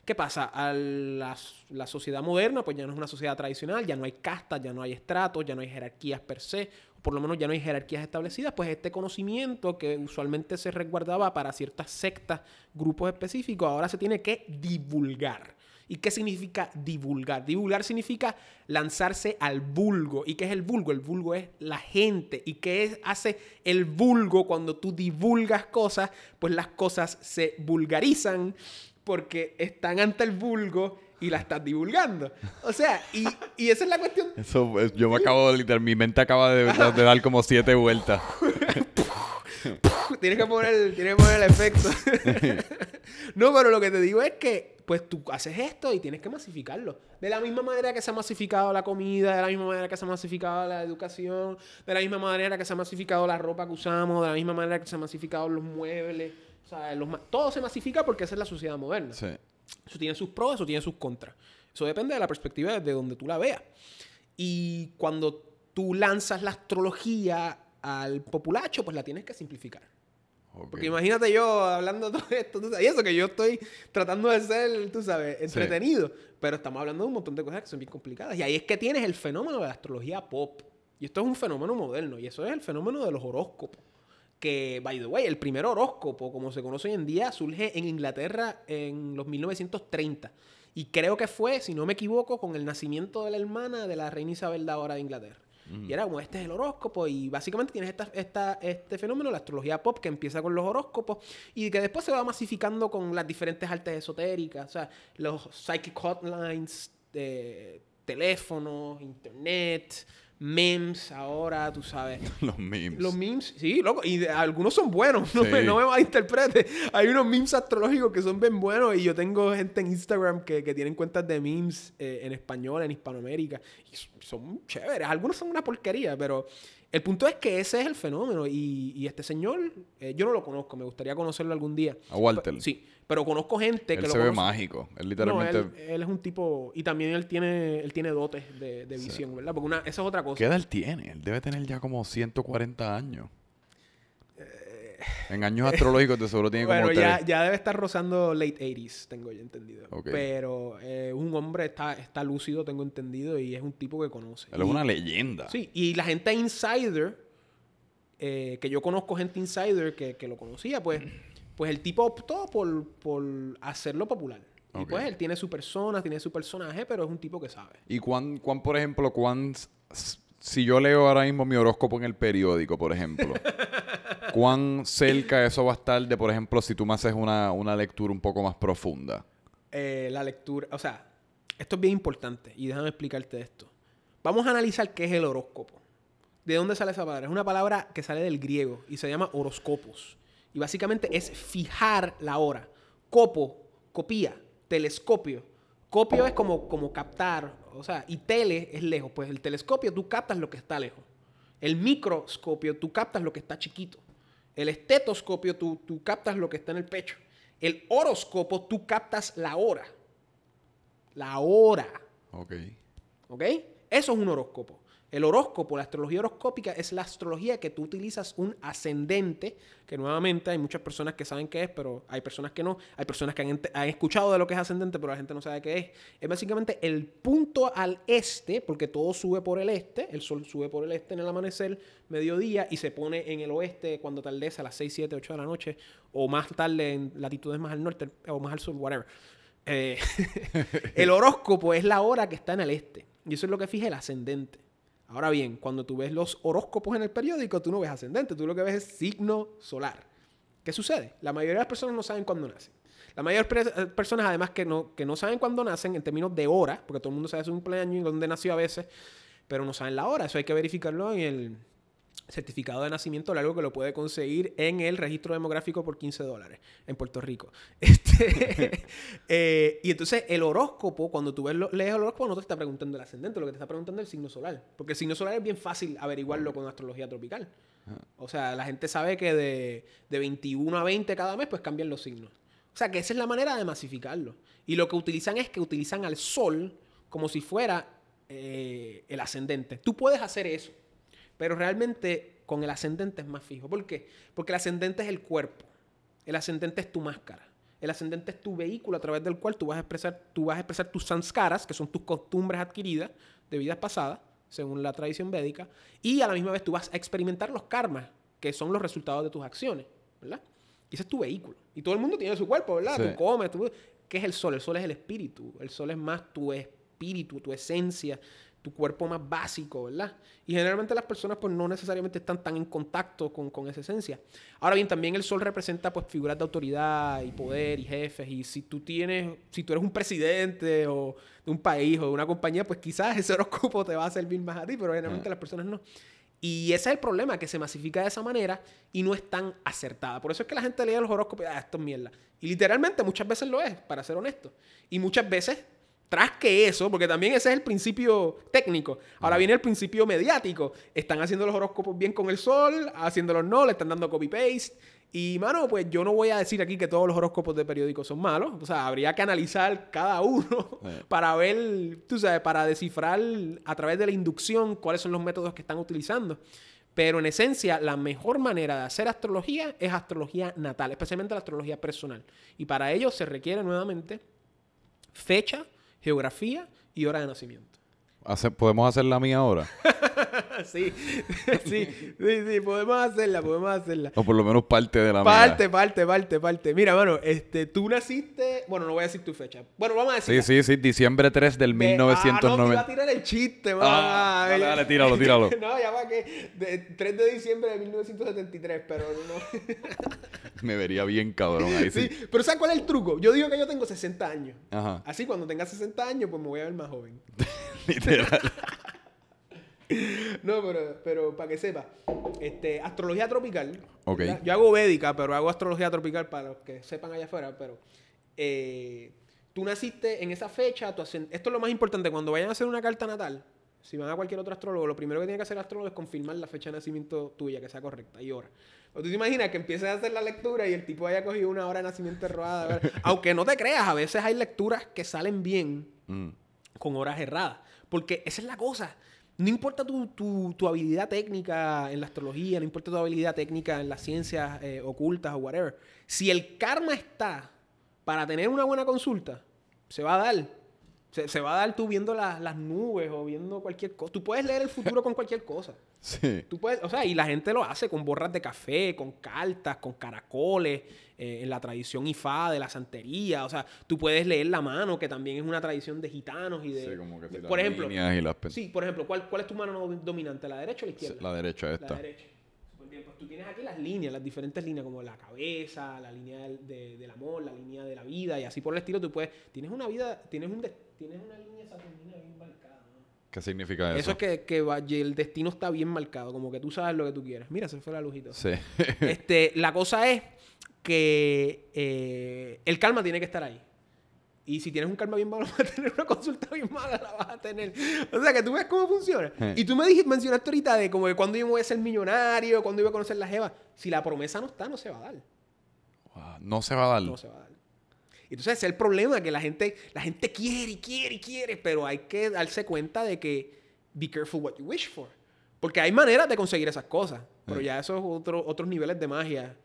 ¿Qué pasa? A la, la sociedad moderna, pues ya no es una sociedad tradicional, ya no hay castas, ya no hay estratos, ya no hay jerarquías per se, o por lo menos ya no hay jerarquías establecidas, pues este conocimiento que usualmente se resguardaba para ciertas sectas, grupos específicos, ahora se tiene que divulgar. ¿Y qué significa divulgar? Divulgar significa lanzarse al vulgo. ¿Y qué es el vulgo? El vulgo es la gente. ¿Y qué es- hace el vulgo cuando tú divulgas cosas? Pues las cosas se vulgarizan porque están ante el vulgo y la estás divulgando. O sea, y, y esa es la cuestión. Eso, es- yo me acabo de literal, mi mente acaba de, de- de dar como siete vueltas. [LAUGHS] tienes que poner, tienes que poner el efecto. [LAUGHS] no, pero lo que te digo es que, pues tú haces esto y tienes que masificarlo. De la misma manera que se ha masificado la comida, de la misma manera que se ha masificado la educación, de la misma manera que se ha masificado la ropa que usamos, de la misma manera que se han masificado los muebles. O sea, los todo se masifica porque esa es la sociedad moderna. Sí. Eso tiene sus pros, eso tiene sus contras. Eso depende de la perspectiva desde donde tú la veas. Y cuando tú lanzas la astrología al populacho, pues la tienes que simplificar. Porque imagínate yo hablando de [LAUGHS] todo esto, tú sabes, y eso que yo estoy tratando de ser, tú sabes, entretenido, pero estamos hablando de un montón de cosas que son bien complicadas. Y ahí es que tienes el fenómeno de la astrología pop. Y esto es un fenómeno moderno, y eso es el fenómeno de los horóscopos. Que, by the way, el primer horóscopo, como se conoce hoy en día, surge en Inglaterra en los 1930. Y creo que fue, si no me equivoco, con el nacimiento de la hermana de la reina Isabel de ahora de Inglaterra. Y era como, este es el horóscopo. Y básicamente tienes esta, esta- este fenómeno, la astrología pop, que empieza con los horóscopos y que después se va masificando con las diferentes artes esotéricas. O sea, los psychic hotlines, eh, teléfonos, internet, memes ahora, tú sabes. [LAUGHS] Los memes. Los memes, sí, loco, y de- algunos son buenos, [LAUGHS] no, Sí. me, no me malinterprete. Hay unos memes astrológicos que son bien buenos y yo tengo gente en Instagram que, que tienen cuentas de memes eh, en español, en Hispanoamérica, y son chéveres. Algunos son una porquería, pero el punto es que ese es el fenómeno y, y este señor, eh, yo no lo conozco, me gustaría conocerlo algún día. A Walter. Pe- Sí, pero conozco gente Él que se lo ve conoce. mágico. Él No, literalmente... él, él es un tipo, y también él tiene, él tiene dotes de, de visión, ¿verdad? Porque una, esa es otra cosa. ¿Qué edad él tiene? Él debe tener ya como 140 años. En años astrológicos de seguro tiene como Bueno, ya, tres. ya debe estar rozando late 80s, tengo yo entendido. Ok. Pero eh, un hombre está, está lúcido, tengo entendido, y es un tipo que conoce. Él es Y- una leyenda. Sí, y la gente insider, eh, que yo conozco gente insider que, que lo conocía, pues, pues el tipo optó por, por hacerlo popular. Y Ok. pues él tiene su persona, tiene su personaje, pero es un tipo que sabe. ¿Y cuán, cuán, por ejemplo, cuán... Si yo leo ahora mismo mi horóscopo en el periódico, por ejemplo, [LAUGHS] ¿cuán cerca eso va a estar de, por ejemplo, si tú me haces una, una lectura un poco más profunda? Eh, la lectura, o sea, esto es bien importante y déjame explicarte esto. Vamos a analizar qué es el horóscopo. ¿De dónde sale esa palabra? Es una palabra que sale del griego y se llama horoscopos. Y básicamente es fijar la hora. Copo, copía, telescopio. Copio es como, como captar, o sea, y tele es lejos. Pues el telescopio tú captas lo que está lejos. El microscopio tú captas lo que está chiquito. El estetoscopio tú, tú captas lo que está en el pecho. El horóscopo tú captas la hora. La hora. Ok. ¿Ok? Eso es un horóscopo. El horóscopo, la astrología horoscópica, es la astrología que tú utilizas un ascendente, que nuevamente hay muchas personas que saben qué es, pero hay personas que no. Hay personas que han, escuchado de lo que es ascendente, pero la gente no sabe qué es. Es básicamente el punto al este, porque todo sube por el este, el sol sube por el este en el amanecer, mediodía, y se pone en el oeste cuando atardece a las 6, 7, 8 de la noche, o más tarde en latitudes más al norte, o más al sur, whatever. Eh, [LAUGHS] el horóscopo es la hora que está en el este. Y eso es lo que fija el ascendente. Ahora bien, cuando tú ves los horóscopos en el periódico, tú no ves ascendente, tú lo que ves es signo solar. ¿Qué sucede? La mayoría de las personas no saben cuándo nacen. La mayoría de las personas, además, que no, que no saben cuándo nacen en términos de hora, porque todo el mundo sabe su cumpleaños y dónde nació a veces, pero no saben la hora. Eso hay que verificarlo en el certificado de nacimiento largo que lo puede conseguir en el registro demográfico por 15 dólares en Puerto Rico. [LAUGHS] Este, [LAUGHS] eh, y entonces el horóscopo, cuando tú ves lo- lees el horóscopo, no te está preguntando el ascendente, lo que te está preguntando es el signo solar. Porque el signo solar es bien fácil averiguarlo con astrología tropical. O sea, la gente sabe que de, de 21 a 20 cada mes, pues cambian los signos. O sea, que esa es la manera de masificarlo. Y lo que utilizan es que utilizan al sol como si fuera eh, el ascendente. Tú puedes hacer eso. Pero realmente con el ascendente es más fijo. ¿Por qué? Porque el ascendente es el cuerpo. El ascendente es tu máscara. El ascendente es tu vehículo a través del cual tú vas a expresar, tú vas a expresar tus sanskaras, que son tus costumbres adquiridas de vidas pasadas, según la tradición védica, y a la misma vez tú vas a experimentar los karmas, que son los resultados de tus acciones, ¿verdad? Y ese es tu vehículo. Y todo el mundo tiene su cuerpo, ¿verdad? Sí. Tú comes, tú... ¿Qué es el sol? El sol es el espíritu. El sol es más tu espíritu, tu esencia, tu cuerpo más básico, ¿verdad? Y generalmente las personas pues no necesariamente están tan en contacto con, con esa esencia. Ahora bien, también el sol representa pues figuras de autoridad y poder y jefes. Y si tú tienes, si tú eres un presidente o de un país o de una compañía, pues quizás [LAUGHS] ese horóscopo te va a servir más a ti, pero generalmente las personas no. Y ese es el problema, que se masifica de esa manera y no es tan acertada. Por eso es que la gente lee los horóscopos y ah, esto es mierda. Y literalmente muchas veces lo es, para ser honesto. Y muchas veces, tras que eso, porque también ese es el principio técnico. Ahora viene el principio mediático. Están haciendo los horóscopos bien con el sol, haciéndolos no, le están dando copy-paste. Y, mano, pues yo no voy a decir aquí que todos los horóscopos de periódicos son malos. O sea, habría que analizar cada uno [LAUGHS] para ver, tú sabes, para descifrar a través de la inducción cuáles son los métodos que están utilizando. Pero en esencia, la mejor manera de hacer astrología es astrología natal, especialmente la astrología personal. Y para ello se requiere nuevamente fecha, geografía y hora de nacimiento. Hace- ¿Podemos hacer la mía ahora? [LAUGHS] sí, [LAUGHS] sí, sí, sí, podemos hacerla, podemos hacerla. O por lo menos parte de la Parte, mía. parte, parte, parte. Mira, mano, este, tú naciste. Bueno, no voy a decir tu fecha. Bueno, vamos a decir. Sí, sí, sí. Diciembre 3 del Ah, no, te iba 1990. a tirar el chiste, mano. Ah, dale, ya- dale, tíralo, tíralo. [LAUGHS] no, ya va que. de- 3 de diciembre de 1973, pero no. Me vería bien cabrón ahí sí. sí, pero ¿sabes cuál es el truco? Yo digo que yo tengo 60 años. Ajá. Así, cuando tenga 60 años, pues me voy a ver más joven. [LAUGHS] Literal. No, pero, pero para que sepa, este, astrología tropical. Ok. ¿verdad? Yo hago védica, pero hago astrología tropical para los que sepan allá afuera. Pero eh, tú naciste en esa fecha. tu ascend- Esto es lo más importante. Cuando vayan a hacer una carta natal, si van a cualquier otro astrólogo, lo primero que tiene que hacer el astrólogo es confirmar la fecha de nacimiento tuya, que sea correcta y hora. O tú te imaginas que empieces a hacer la lectura y el tipo haya cogido una hora de nacimiento errada. [LAUGHS] Aunque no te creas, a veces hay lecturas que salen bien Mm. con horas erradas. Porque esa es la cosa. No importa tu, tu- tu habilidad técnica en la astrología, no importa tu habilidad técnica en las ciencias eh, ocultas o whatever. Si el karma está para tener una buena consulta, se va a dar. Se, se va a dar tú viendo las- las nubes o viendo cualquier cosa. Tú puedes leer el futuro con cualquier cosa. Sí. Tú puedes, o sea, y la gente lo hace con borras de café, con cartas, con caracoles, eh, en la tradición ifá de la santería. O sea, tú puedes leer la mano, que también es una tradición de gitanos y de. Sí, como que de- si por las ejemplo, y las sí, por ejemplo, ¿cuál, cuál es tu mano no- dominante? ¿La derecha o la izquierda? La derecha La esta. derecha. Bien. Pues tú tienes aquí las líneas, las diferentes líneas, como la cabeza, la línea del, de- del amor, la línea de la vida, y así por el estilo. Tú puedes. Tienes una vida, tienes, un de- tienes una línea saturnina bien marcada. ¿no? ¿Qué significa eso? Eso es que, que va- y el destino está bien marcado, como que tú sabes lo que tú quieres. Mira, se fue la lujita. Sí. este, la cosa es que eh, el karma tiene que estar ahí. Y si tienes un karma bien malo, [LAUGHS] vas a tener una consulta bien mala, la vas a tener. O sea, que tú ves cómo funciona. Eh. Y tú me dijiste, mencionaste ahorita de como de cuándo yo me voy a ser millonario, cuándo iba a conocer la jeva. Si la promesa no está, no se va a dar. Wow, No se va a dar. No se va a dar. Entonces ese es el problema, que la gente, la gente quiere y quiere y quiere, pero hay que darse cuenta de que be careful what you wish for. Porque hay maneras de conseguir esas cosas, pero Sí. ya esos otro, otros niveles de magia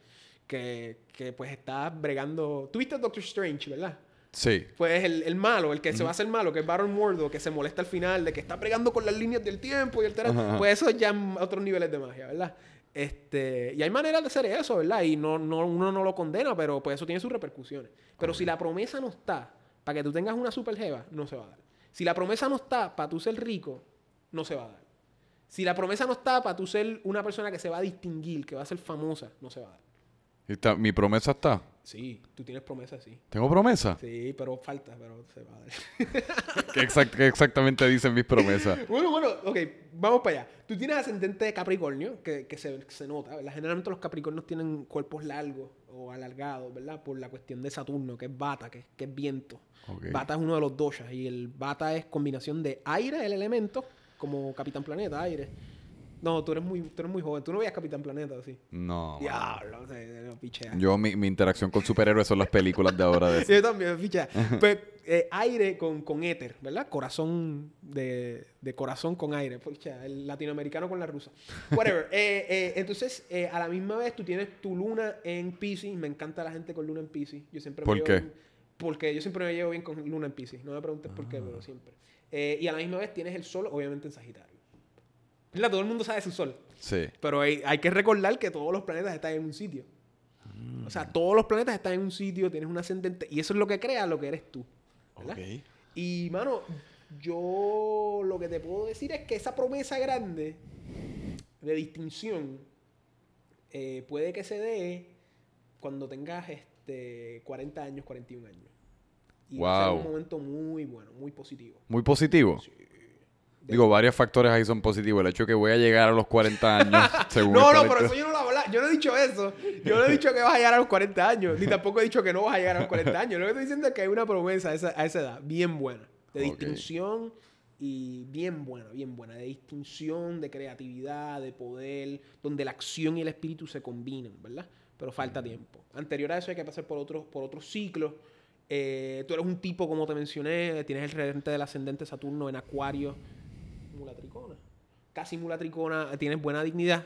que, que pues estás bregando. ¿Tú viste Doctor Strange, verdad? Sí. Pues el, el malo, el que se va a hacer malo, que es Baron Mordo, que se molesta al final, de que está bregando con las líneas del tiempo y el Ajá, ajá. Pues eso ya otros niveles de magia, ¿verdad? Este, y hay maneras de hacer eso, ¿verdad? Y no, no, uno no lo condena, pero pues eso tiene sus repercusiones. Pero si la promesa no está para que tú tengas una super jeva, no se va a dar. Si la promesa no está para tú ser rico, no se va a dar. Si la promesa no está para tú ser una persona que se va a distinguir, que va a ser famosa, no se va a dar. Está- Mi promesa está. Sí, tú tienes promesa, sí. ¿Tengo promesa? Sí, pero falta, pero se va a dar. [LAUGHS] ¿Qué, exact- qué exactamente dicen mis promesas? [LAUGHS] Bueno, bueno, ok, vamos para allá. Tú tienes ascendente de Capricornio, que, que se, que se nota, ¿verdad? Generalmente los Capricornios tienen cuerpos largos o alargados, ¿verdad? Por la cuestión de Saturno, que es Bata, que, que es viento. Ok. Bata es uno de los doshas y el Bata es combinación de aire, el elemento, como Capitán Planeta, aire. No, tú eres muy, tú eres muy joven. Tú no veías Capitán Planeta, ¿o sí? No. Diablo, se, pichea. Yo, mi, mi interacción con superhéroes son las películas de ahora de [LAUGHS] Yo también, picha. [LAUGHS] Pues eh, aire con, con éter, ¿verdad? Corazón de, de corazón con aire. Picha, el latinoamericano con la rusa. Whatever. [LAUGHS] Eh, eh, entonces, eh, a la misma vez tú tienes tu luna en Pisces. Me encanta la gente con luna en Pisces. Yo siempre me ¿Por llevo qué? bien- porque yo siempre me llevo bien con luna en Pisces. No me preguntes por Ah. qué, pero siempre. Y a la misma vez tienes el sol, obviamente, en Sagitario. ¿Verdad? Todo el mundo sabe su sol. Sí. Pero hay, hay que recordar que todos los planetas están en un sitio. O sea, todos los planetas están en un sitio, tienes un ascendente, y eso es lo que crea lo que eres tú. ¿verdad? Ok. Y, mano, yo lo que te puedo decir es que esa promesa grande de distinción eh, puede que se dé cuando tengas este 40 años, 41 años. Y va a ser Wow. un momento muy bueno, muy positivo. Muy positivo. Digo, varios factores ahí son positivos. El hecho de que voy a llegar a los 40 años, [LAUGHS] según No, no, pero eso yo no lo hablo. Yo no he dicho eso. Yo no he dicho que vas a llegar a los 40 años. Ni tampoco he dicho que no vas a llegar a los 40 años. Lo que estoy diciendo es que hay una promesa a esa, a esa edad bien buena. De distinción y bien buena, bien buena. De distinción, de creatividad, de poder, donde la acción y el espíritu se combinan, ¿verdad? Pero falta tiempo. Anterior a eso hay que pasar por otros por otros ciclos. Eh, tú eres un tipo, como te mencioné, tienes el regente del ascendente Saturno en Acuario, mulatricona. Casi mulatricona, tienes buena dignidad,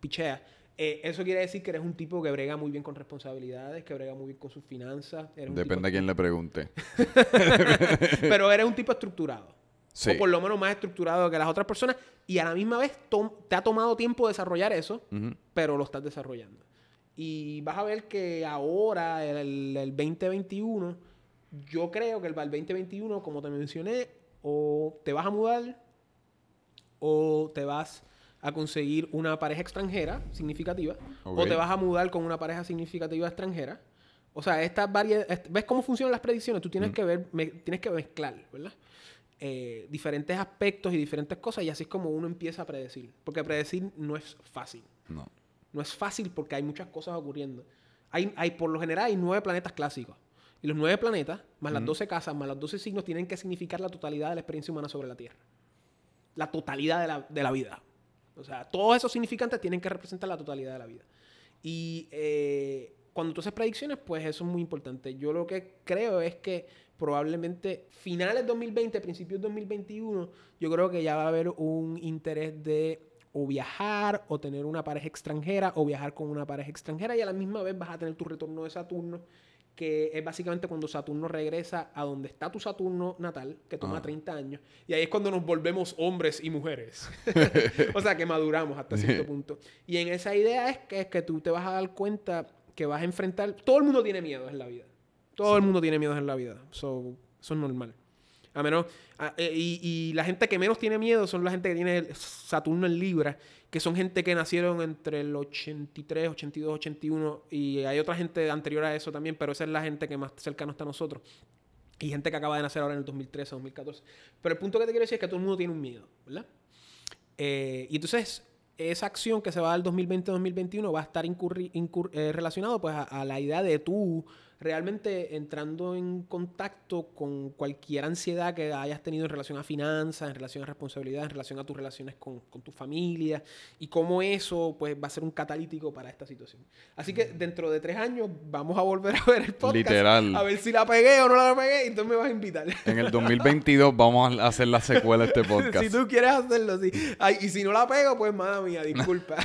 pichea. Eh, eso quiere decir que eres un tipo que brega muy bien con responsabilidades, que brega muy bien con sus finanzas. Depende a quién le pregunte. [LAUGHS] Pero eres un tipo estructurado. Sí. O por lo menos más estructurado que las otras personas. Y a la misma vez te ha tomado tiempo desarrollar eso, pero lo estás desarrollando. Y vas a ver que ahora, el, el 2021, yo creo que el, el 2021, como te mencioné, o te vas a mudar o te vas a conseguir una pareja extranjera significativa, o te vas a mudar con una pareja significativa extranjera. O sea, estas varias, ¿ves cómo funcionan las predicciones? Tú tienes que ver, me- tienes que mezclar, ¿verdad? Eh, diferentes aspectos y diferentes cosas y así es como uno empieza a predecir. Porque predecir no es fácil. No. No es fácil porque hay muchas cosas ocurriendo. Hay, hay, por lo general, hay nueve planetas clásicos. Y los nueve planetas, más las 12 casas, más los 12 signos, tienen que significar la totalidad de la experiencia humana sobre la Tierra. La totalidad de la, de la vida. O sea, todos esos significantes tienen que representar la totalidad de la vida. Y eh, cuando tú haces predicciones, pues eso es muy importante. Yo lo que creo es que probablemente finales 2020, principios 2021, yo creo que ya va a haber un interés de o viajar o tener una pareja extranjera o viajar con una pareja extranjera y a la misma vez vas a tener tu retorno de Saturno que es básicamente cuando Saturno regresa a donde está tu Saturno natal, que toma Ah. 30 años, y ahí es cuando nos volvemos hombres y mujeres. [LAUGHS] [LAUGHS] o sea, que maduramos hasta cierto [LAUGHS] punto. Y en esa idea es que, es que tú te vas a dar cuenta que vas a enfrentar... Todo el mundo tiene miedo en la vida. Todo el mundo tiene miedo en la vida. So, eso es normal. A menos... a- eh, y, y la gente que menos tiene miedo son la gente que tiene Saturno en Libra, que son gente que nacieron entre el 83, 82, 81, y hay otra gente anterior a eso también, pero esa es la gente que más cercano está a nosotros. Y gente que acaba de nacer ahora en el 2013, 2014. Pero el punto que te quiero decir es que todo el mundo tiene un miedo, ¿verdad? Eh, y entonces, esa acción que se va al 2020-2021 va a estar incurri- incur- eh, relacionado pues, a, a la idea de tú realmente entrando en contacto con cualquier ansiedad que hayas tenido en relación a finanzas, en relación a responsabilidad, en relación a tus relaciones con, con tu familia y cómo eso pues, va a ser un catalítico para esta situación. Así que dentro de tres años vamos a volver a ver el podcast. Literal. A ver si la pegué o no la pegué y entonces me vas a invitar. En el 2022 vamos a hacer la secuela de este [LAUGHS] podcast. Si tú quieres hacerlo, sí. Ay, y si no la pego, pues mala mía, disculpa.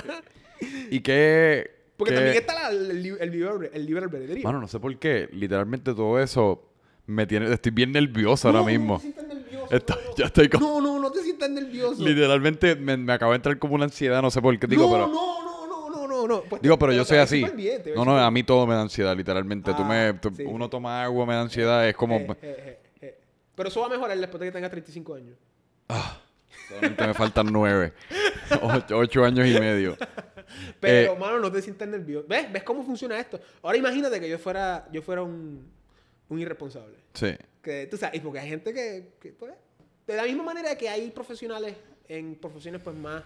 [LAUGHS] ¿Y qué...? Porque qué- también está la- el, el libre, el libre albedrío. Mano, no sé por qué. Literalmente todo eso me tiene... Estoy bien nervioso ahora No, mismo. No te sientas nervioso. No. ya estoy como- No, no, no te sientas nervioso. Literalmente me, me acaba de entrar como una ansiedad, no sé por qué. Digo, no, pero... no, no, no, no, no, no. Pues Digo, pero yo soy así. bien, No, no, a mí todo me da ansiedad, literalmente. tú Ah, me, tú- sí. Uno toma agua, me da ansiedad, es como... Eh, eh, eh, eh. Pero eso va a mejorar después de que tengas 35 años. Solamente me faltan nueve. [LAUGHS] ocho, ocho años y medio. [LAUGHS] Pero, Eh, mano, no te sientas nervioso. ¿Ves? ¿Ves cómo funciona esto? Ahora imagínate que yo fuera, yo fuera un, un irresponsable. Sí. Que tú sabes, porque hay gente que, que, pues, de la misma manera que hay profesionales en profesiones pues más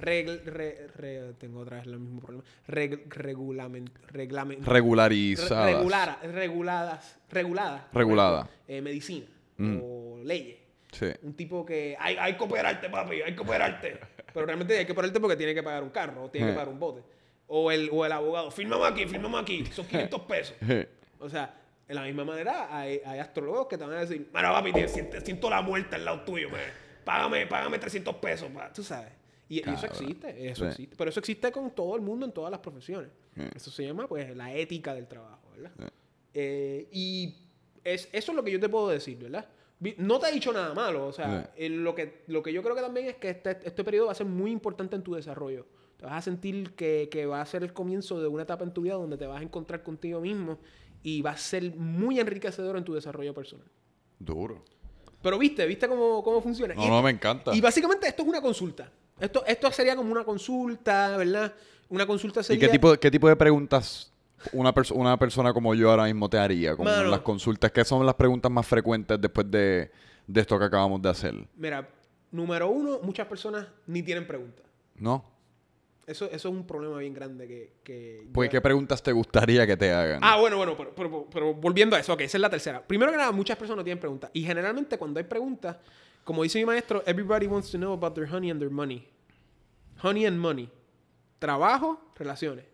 regl- re- re- tengo otra vez el mismo problema reg, regulamen, reglamen- Regularizadas. re- regulara- reguladas reguladas Regulada. eh, medicina Mm. o leyes Sí. un tipo que hay, hay que operarte papi hay que operarte pero realmente hay que operarte porque tiene que pagar un carro o tiene que Eh. pagar un bote o el, o el abogado fírmame aquí fírmame aquí son 500 pesos [LAUGHS] o sea, de la misma manera, hay, hay astrólogos que te van a decir, mira, papi, te- siento, siento la muerte al lado tuyo, man. Págame, págame 300 pesos, pa". tú sabes. Y, y eso existe, eso Sí. existe. Pero eso existe con todo el mundo en todas las profesiones. Sí. Eso se llama, pues, la ética del trabajo, ¿verdad? Sí. Eh, y es, eso es lo que yo te puedo decir, ¿verdad? No te he dicho nada malo, o sea, lo, que, lo que yo creo que también es que este, este periodo va a ser muy importante en tu desarrollo. Te vas a sentir que, que va a ser el comienzo de una etapa en tu vida donde te vas a encontrar contigo mismo y va a ser muy enriquecedor en tu desarrollo personal. Duro. Pero viste, viste cómo, cómo funciona. No, y, no, me encanta. y básicamente esto es una consulta. Esto, esto sería como una consulta, ¿verdad? Una consulta ¿Y sería... qué tipo, qué tipo de preguntas una, perso- una persona como yo ahora mismo te haría? Como Mano. las consultas. ¿Qué son las preguntas más frecuentes después de, de esto que acabamos de hacer? Mira, número uno, muchas personas ni tienen preguntas. ¿No? Eso, eso es un problema bien grande que... que Pues, ¿qué preguntas te gustaría que te hagan? Ah, bueno, bueno, pero, pero- pero volviendo a eso, ok, esa es la tercera. Primero que nada, muchas personas no tienen preguntas. Y generalmente cuando hay preguntas, como dice mi maestro, everybody wants to know about their honey and their money. Honey and money. Trabajo, relaciones.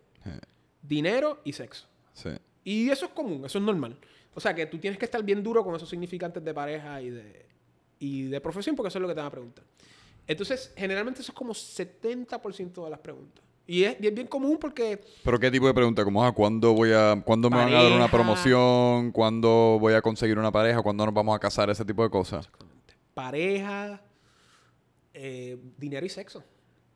Dinero y sexo. sí. Y eso es común, eso es normal. O sea que tú tienes que estar bien duro con esos significantes de pareja y de, y de profesión, porque eso es lo que te van a preguntar. Entonces, generalmente eso es como 70% de las preguntas. Y es, es bien común porque ¿Pero qué tipo de pregunta? Como, ah, ¿cuándo, voy a, ¿cuándo me van a dar una promoción? ¿Cuándo voy a conseguir una pareja? ¿Cuándo nos vamos a casar? Ese tipo de cosas. pareja, eh, dinero y sexo,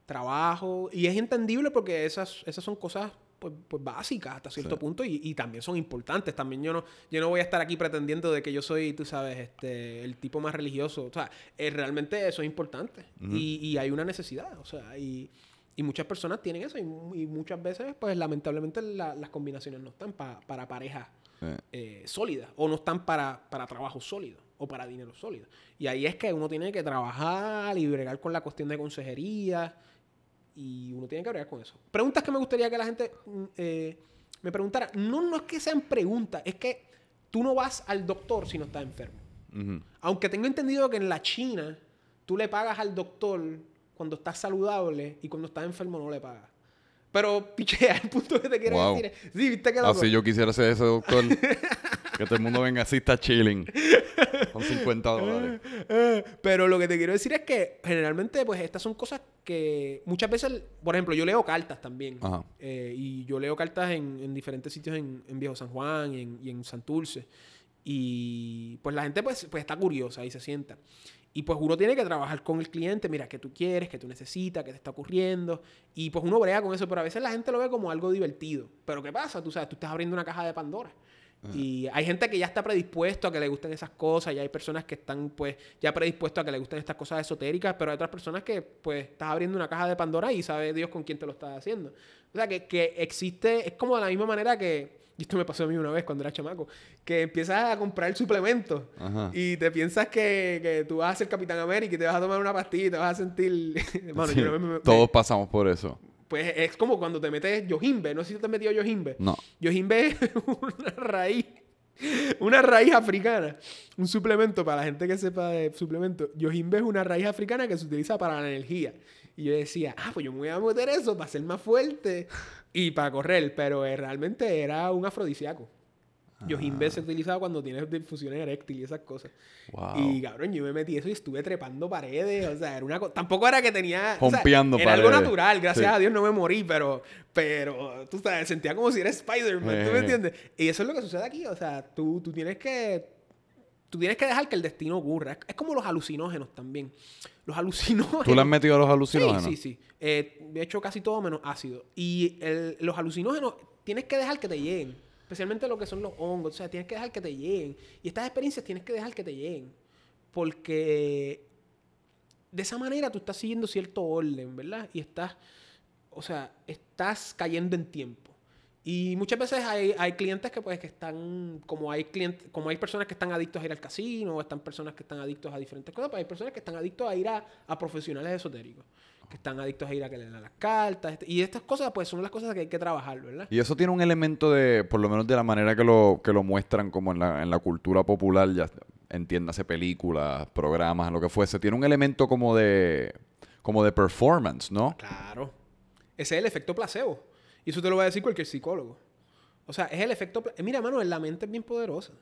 trabajo. Y es entendible porque esas, esas son cosas pues, pues básicas hasta cierto Sí. punto y, y también son importantes. También yo no, yo no voy a estar aquí pretendiendo de que yo soy, tú sabes, este, el tipo más religioso. O sea, eh, realmente eso es importante. y, y hay una necesidad. O sea, y, y muchas personas tienen eso y, mu- y muchas veces, pues lamentablemente la- las combinaciones no están pa- para parejas Eh, eh, sólidas o no están para, para trabajo sólido o para dinero sólido. Y ahí es que uno tiene que trabajar y bregar con la cuestión de consejería y uno tiene que bregar con eso. Preguntas que me gustaría que la gente mm, eh, me preguntara. No, no es que sean preguntas, es que tú no vas al doctor si no estás enfermo. Aunque tengo entendido que en la China tú le pagas al doctor cuando estás saludable y cuando estás enfermo no le pagas. Pero pichea, [LAUGHS] el punto que te quiero Wow. decir. es- Sí, viste que loco? Así yo quisiera ser ese doctor. [LAUGHS] que todo el mundo venga así, está chilling. Con 50 dólares. [LAUGHS] Pero lo que te quiero decir es que generalmente, pues estas son cosas que muchas veces, por ejemplo, yo leo cartas también. Ajá. Eh, y yo leo cartas en, en diferentes sitios en, en Viejo San Juan y en, y en Santurce. Y pues la gente pues, pues está curiosa y se sienta. Y pues uno tiene que trabajar con el cliente, mira, qué tú quieres, qué tú necesitas, qué te está ocurriendo. Y pues uno brega con eso, pero a veces la gente lo ve como algo divertido. Pero ¿qué pasa? Tú sabes, tú estás abriendo una caja de Pandora. Y hay gente que ya está predispuesto a que le gusten esas cosas, y hay personas que están pues ya predispuestos a que le gusten estas cosas esotéricas, pero hay otras personas que pues estás abriendo una caja de Pandora y sabe Dios con quién te lo estás haciendo. O sea, que, que existe, es como de la misma manera que, y esto me pasó a mí una vez cuando era chamaco, que empiezas a comprar suplementos Ajá. y te piensas que, que tú vas a ser Capitán América y te vas a tomar una pastilla y te vas a sentir... [LAUGHS] Sí, yo me- me- Todos pasamos por eso. pues es como cuando te metes Yojimbe, no sé si te has metido Yojimbe. No. Yojimbe es [LAUGHS] una raíz, una raíz africana, un suplemento para la gente que sepa de suplemento. Yojimbe es una raíz africana que se utiliza para la energía. Y yo decía, ah, pues yo me voy a meter eso para ser más fuerte y para correr, pero eh, realmente era un afrodisíaco. Yojimbe se utilizaba cuando tienes difusión eréctil y esas cosas. Wow. Y cabrón, yo me metí eso y estuve trepando paredes. O sea, era una cosa. Tampoco era que tenía. o sea, era algo natural, gracias Sí. a Dios no me morí, pero. Pero, tú sabes, sentía como si era Spider-Man, ¿tú Eh. me entiendes? Y eso es lo que sucede aquí. O sea, tú, tú tienes que. Tú tienes que dejar que el destino ocurra. Es, como los alucinógenos también. Los [LAUGHS] alucinógenos. ¿Tú le has metido a los alucinógenos? Sí, sí, sí. Eh, hecho, casi todo menos ácido. Y el- los alucinógenos tienes que dejar que te lleguen. Especialmente lo que son los hongos. O sea, tienes que dejar que te lleguen. Y estas experiencias tienes que dejar que te lleguen. Porque de esa manera tú estás siguiendo cierto orden, ¿verdad? Y estás, o sea, estás cayendo en tiempo. Y muchas veces hay, hay clientes que pues que están, como hay clientes, como hay personas que están adictos a ir al casino, o están personas que están adictos a diferentes cosas, pues hay personas que están adictos a ir a, a profesionales esotéricos, que están adictos a ir a que le den las cartas, este- y estas cosas pues son las cosas que hay que trabajar, ¿verdad? Y eso tiene un elemento de, por lo menos de la manera que lo, que lo muestran como en la, en la cultura popular, ya entiéndase películas, programas, lo que fuese, tiene un elemento como de, como de performance, ¿no? Claro. Ese es el efecto placebo. Y eso te lo va a decir cualquier psicólogo. O sea, es el efecto... Mira, mano, la mente es bien poderosa.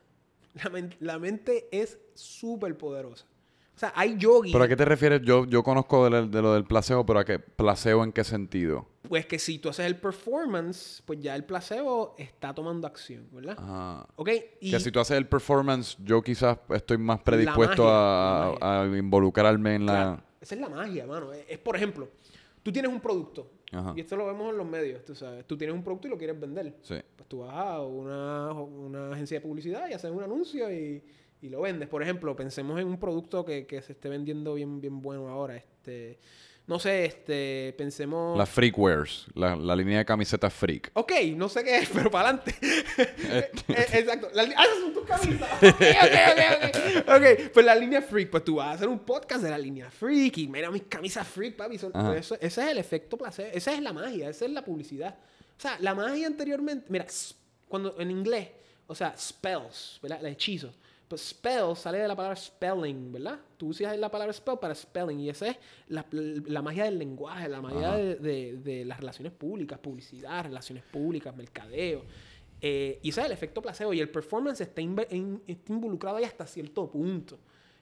[LAUGHS] La, men- la mente es súper poderosa. O sea, hay yogis... ¿Pero a qué te refieres? Yo, yo conozco de, la- de lo del placebo, pero ¿a qué? ¿Placebo en qué sentido? Pues que si tú haces el performance, pues ya el placebo está tomando acción, ¿verdad? Ah. ¿Ok? Y Que si tú haces el performance, yo quizás estoy más predispuesto magia, a, involucrarme en la... Claro, esa es la magia, mano. Es, es, por ejemplo, tú tienes un producto. Ajá. Y esto lo vemos en los medios, tú sabes. Tú tienes un producto y lo quieres vender. Sí. Pues tú vas a una, una agencia de publicidad y haces un anuncio y, y lo vendes. Por ejemplo, pensemos en un producto que, que se esté vendiendo bien, bien bueno ahora. Este, no sé, este, pensemos... Las freakwares, la, la línea de camisetas freak. Ok, no sé qué es, [LAUGHS] pero para adelante. Este. Exacto. La ah, esas son tus camisas. [LAUGHS] Ok, ok, ok, ok. Ok, pues la línea freak. Pues tú vas a hacer un podcast de la línea freak y mira mis camisas freak, papi. Son- pues eso- ese es el efecto placebo. Esa es la magia. Esa es la publicidad. O sea, la magia anteriormente... Mira, cuando en inglés, o sea, spells, ¿verdad? El hechizo. Pues spell sale de la palabra spelling, ¿verdad? Tú usas la palabra spell para spelling y esa es la, la magia del lenguaje, la magia de, de- de las relaciones públicas, publicidad, relaciones públicas, mercadeo. Eh, y ese es el efecto placebo y el performance está, in- está involucrado ahí hasta cierto punto.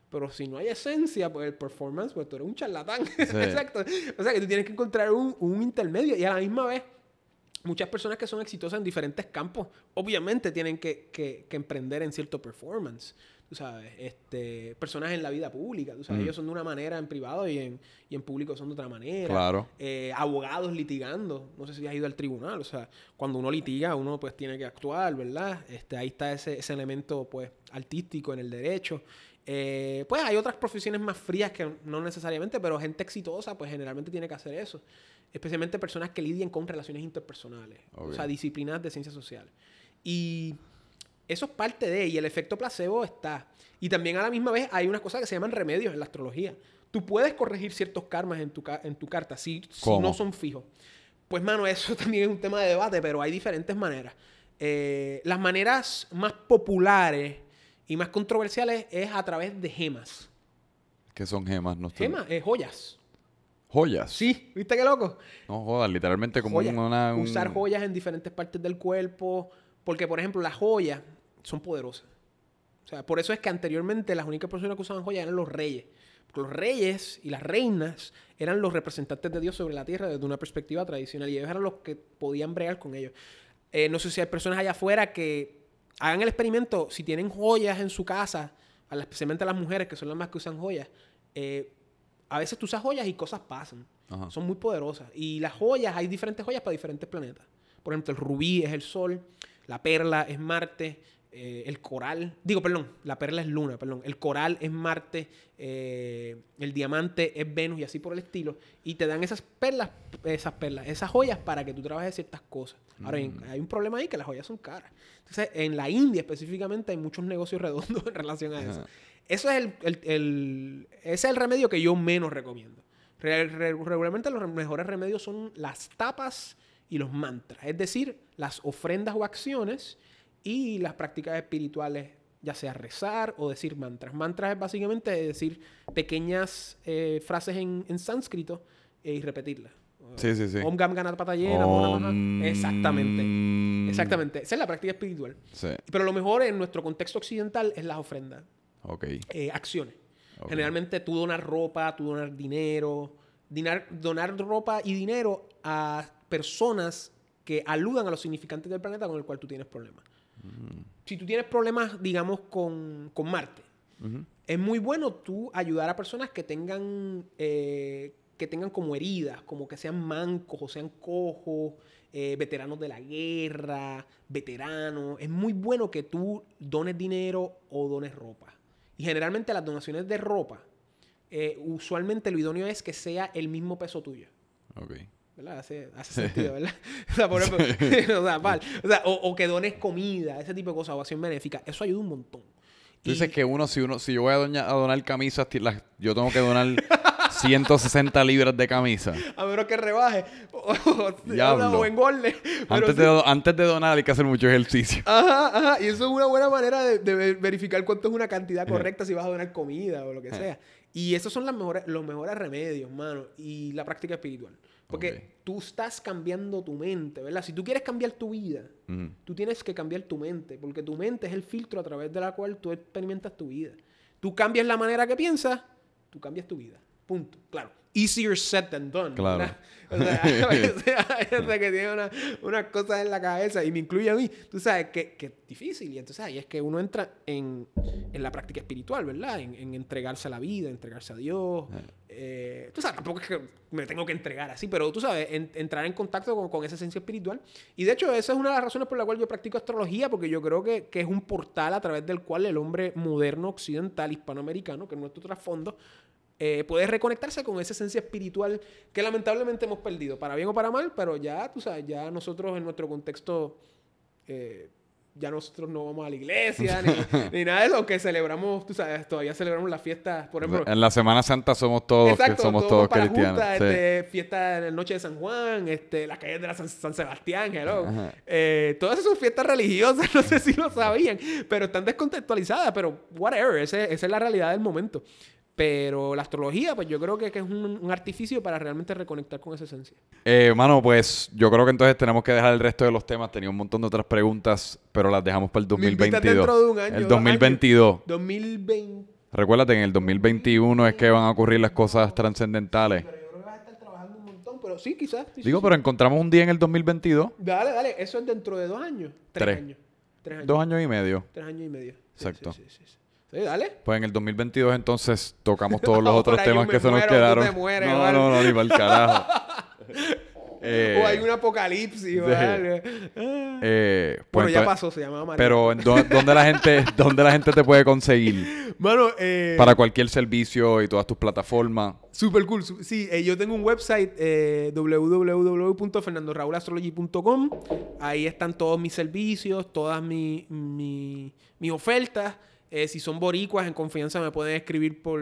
Pero si no hay esencia, pues el performance, pues tú eres un charlatán. [LAUGHS] Exacto. O sea que tú tienes que encontrar un, un intermedio y a la misma vez muchas personas que son exitosas en diferentes campos, obviamente tienen que, que- que emprender en cierto performance. Tú sabes, este, personas en la vida pública, tú sabes, Mm. ellos son de una manera en privado y en, y en público son de otra manera. Claro. Eh, abogados litigando, no sé si has ido al tribunal, o sea, cuando uno litiga, uno pues tiene que actuar, ¿verdad? Este, ahí está ese, ese elemento pues artístico en el derecho. Eh, pues hay otras profesiones más frías que no necesariamente, pero gente exitosa pues generalmente tiene que hacer eso. Especialmente personas que lidien con relaciones interpersonales, o Ok. sea, disciplinas de ciencias sociales. Y eso es parte de, y el efecto placebo está. Y también a la misma vez hay unas cosas que se llaman remedios en la astrología. Tú puedes corregir ciertos karmas en tu, en tu carta si, si no son fijos. Pues, mano, eso [LAUGHS] también es un tema de debate, pero hay diferentes maneras. Eh, las maneras más populares y más controversiales es a través de gemas. ¿Qué son gemas? No estoy- Gemas, eh, joyas. Joyas. Sí, ¿viste qué loco? No jodas, literalmente como Joyas. una... un- Usar joyas en diferentes partes del cuerpo. Porque, por ejemplo, las joyas son poderosas. O sea, por eso es que anteriormente las únicas personas que usaban joyas eran los reyes. Porque los reyes y las reinas eran los representantes de Dios sobre la tierra desde una perspectiva tradicional. Y ellos eran los que podían bregar con ellos. Eh, no sé si hay personas allá afuera que hagan el experimento. Si tienen joyas en su casa, especialmente las mujeres, que son las más que usan joyas, eh, a veces tú usas joyas y cosas pasan. Ajá. Son muy poderosas. Y las joyas, hay diferentes joyas para diferentes planetas. Por ejemplo, el rubí es el Sol, la perla es Marte, eh, el coral, digo, perdón, la perla es Luna, perdón, el coral es Marte, eh, el diamante es Venus y así por el estilo. Y te dan esas perlas, esas perlas, esas joyas para que tú trabajes ciertas cosas. Ahora bien, hay un problema ahí que las joyas son caras. Entonces, en la India específicamente hay muchos negocios [LAUGHS] redondos en relación a eso. Ajá. Eso es el, el- el- ese es el remedio que yo menos recomiendo. Re- re- regularmente los re- mejores remedios son las tapas y los mantras. Es decir, las ofrendas o acciones y las prácticas espirituales, ya sea rezar o decir mantras. Mantras es básicamente decir pequeñas eh, frases en, en sánscrito eh, y repetirlas. Sí, sí, sí. Om Gam Ganat. Om- Exactamente. Exactamente. Esa es la práctica espiritual. Sí. Pero lo mejor en nuestro contexto occidental es las ofrendas Ok. eh, acciones. Generalmente tú donar ropa, tú donar dinero, dinar- donar ropa y dinero a personas que aludan a los significantes del planeta con el cual tú tienes problemas. Mm. Si tú tienes problemas, digamos, con, con Marte, es muy bueno tú ayudar a personas que tengan, eh, que tengan como heridas, como que sean mancos o sean cojos, eh, veteranos de la guerra, veteranos. Es muy bueno que tú dones dinero o dones ropa. Y generalmente las donaciones de ropa, eh, usualmente lo idóneo es que sea el mismo peso tuyo. Ok. ¿Verdad? Hace, hace sentido, ¿verdad? [LAUGHS] o sea, por ejemplo, [LAUGHS] o, sea, vale. O sea, o- o que dones comida, ese tipo de cosas, o acción benéfica. Eso ayuda un montón. Tú dices que uno, si uno, si yo voy a, doña- a donar camisas, las- yo tengo que donar [LAUGHS] 160 libras de camisa. A menos que rebaje. O, o- engorde. Antes sí. de, antes de donar hay que hacer mucho ejercicio. Ajá, ajá. Y eso es una buena manera de, de ver- verificar cuánto es una cantidad Eh. correcta si vas a donar comida o lo que sea. Y esos son las mejores, los mejores remedios, mano. Y la práctica espiritual. Porque tú estás cambiando tu mente, ¿verdad? Si tú quieres cambiar tu vida, tú tienes que cambiar tu mente. Porque tu mente es el filtro a través de la cual tú experimentas tu vida. Tú cambias la manera que piensas, tú cambias tu vida. Punto. Claro. Easier said than done. Claro. ¿verdad? O sea, [LAUGHS] [LAUGHS] que tiene una- unas cosas en la cabeza y me incluye a mí. Tú sabes que, que es difícil. Y entonces ahí es que uno entra en, en la práctica espiritual, ¿verdad? En, en entregarse a la vida, entregarse a Dios. Eh, tú sabes, tampoco es que me tengo que entregar así, pero tú sabes, en- entrar en contacto con, con esa esencia espiritual. Y de hecho, esa es una de las razones por la cual yo practico astrología, porque yo creo que, que es un portal a través del cual el hombre moderno, occidental, hispanoamericano, que es nuestro trasfondo, eh, puede reconectarse con esa esencia espiritual que lamentablemente hemos perdido, para bien o para mal, pero ya, tú sabes, ya nosotros en nuestro contexto, eh, ya nosotros no vamos a la iglesia, ni, [LAUGHS] ni nada de eso, aunque celebramos, tú sabes, todavía celebramos las fiestas, por ejemplo. En la Semana Santa somos todos, que Exacto, somos todos todos para cristianos. juntas, sí. este, fiesta en la noche de San Juan, este, las calles de la San, San Sebastián, hello. Eh, todas esas son fiestas religiosas, [LAUGHS] no sé si lo sabían, pero están descontextualizadas, pero whatever, ese- esa es la realidad del momento. Pero la astrología, pues yo creo que, que es un, un artificio para realmente reconectar con esa esencia. Eh, mano, pues yo creo que entonces tenemos que dejar el resto de los temas. Tenía un montón de otras preguntas, pero las dejamos para el Me invitas 2022. dentro de un año, el dos 2022. 2020. Recuérdate, en el 2021 es que van a ocurrir las cosas trascendentales. Pero yo creo que vas a estar trabajando un montón, pero sí, quizás. sí, Digo, sí. pero encontramos un día en el 2022. Dale, dale, eso es dentro de dos años. Tres, Tres. años. Tres años. Dos años y medio. Tres años y medio. Sí, Exacto. Sí, sí, sí, sí. Sí, dale. Pues en el 2022 entonces tocamos todos los [LAUGHS] otros temas que se nos tú quedaron. te mueres, no, no, no, ni para el carajo. Eh, [LAUGHS] o hay un apocalipsis, ¿vale? Eh, pues bueno, ya pasó, se llamaba María. Pero ¿en dó- ¿dónde la gente, [LAUGHS] dónde la gente te puede conseguir? Mano, eh, Para cualquier servicio y todas tus plataformas. Super cool. Sí, eh, yo tengo un website eh, www.fernandorraulastrology.com. Ahí están todos mis servicios, todas mi- mi- mis ofertas. Eh, si son boricuas, en confianza me pueden escribir por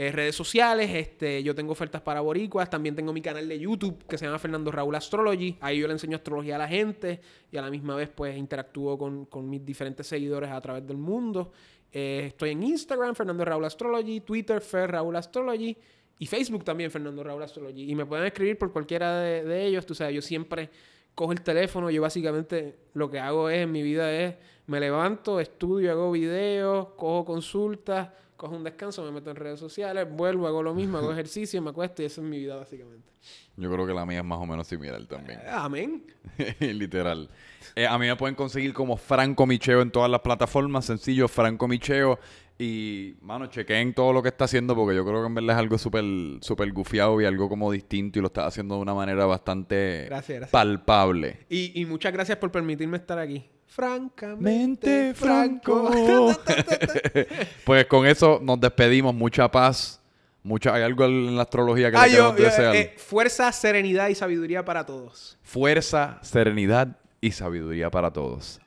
eh, redes sociales. Este, yo tengo ofertas para boricuas. También tengo mi canal de YouTube que se llama Fernando Raúl Astrology. Ahí yo le enseño astrología a la gente y a la misma vez pues interactúo con, con mis diferentes seguidores a través del mundo. Eh, estoy en Instagram, Fernando Raúl Astrology, Twitter, Fer Raúl Astrology. y Facebook también, Fernando Raúl Astrology. Y me pueden escribir por cualquiera de, de ellos. Tú sabes, yo siempre cojo el teléfono. Yo básicamente lo que hago es, en mi vida es, me levanto, estudio, hago videos, cojo consultas, cojo un descanso, me meto en redes sociales, vuelvo, hago lo mismo, hago [LAUGHS] ejercicio, me acuesto y esa es mi vida básicamente. Yo creo que la mía es más o menos similar también. Amén. [LAUGHS] Literal. Eh, a mí me pueden conseguir como Franco Micheo en todas las plataformas. Sencillo, Franco Micheo. Y, mano, chequen todo lo que está haciendo porque yo creo que en verdad es algo súper súper gufiado y algo como distinto y lo está haciendo de una manera bastante Gracias, gracias. palpable. Y, y muchas gracias por permitirme estar aquí. Francamente Mente franco. [LAUGHS] Pues con eso nos despedimos. Mucha paz. Mucha, ¿Hay algo en la astrología que Ah, yo, yo, eh, fuerza, serenidad y sabiduría para todos. Fuerza, serenidad y sabiduría para todos.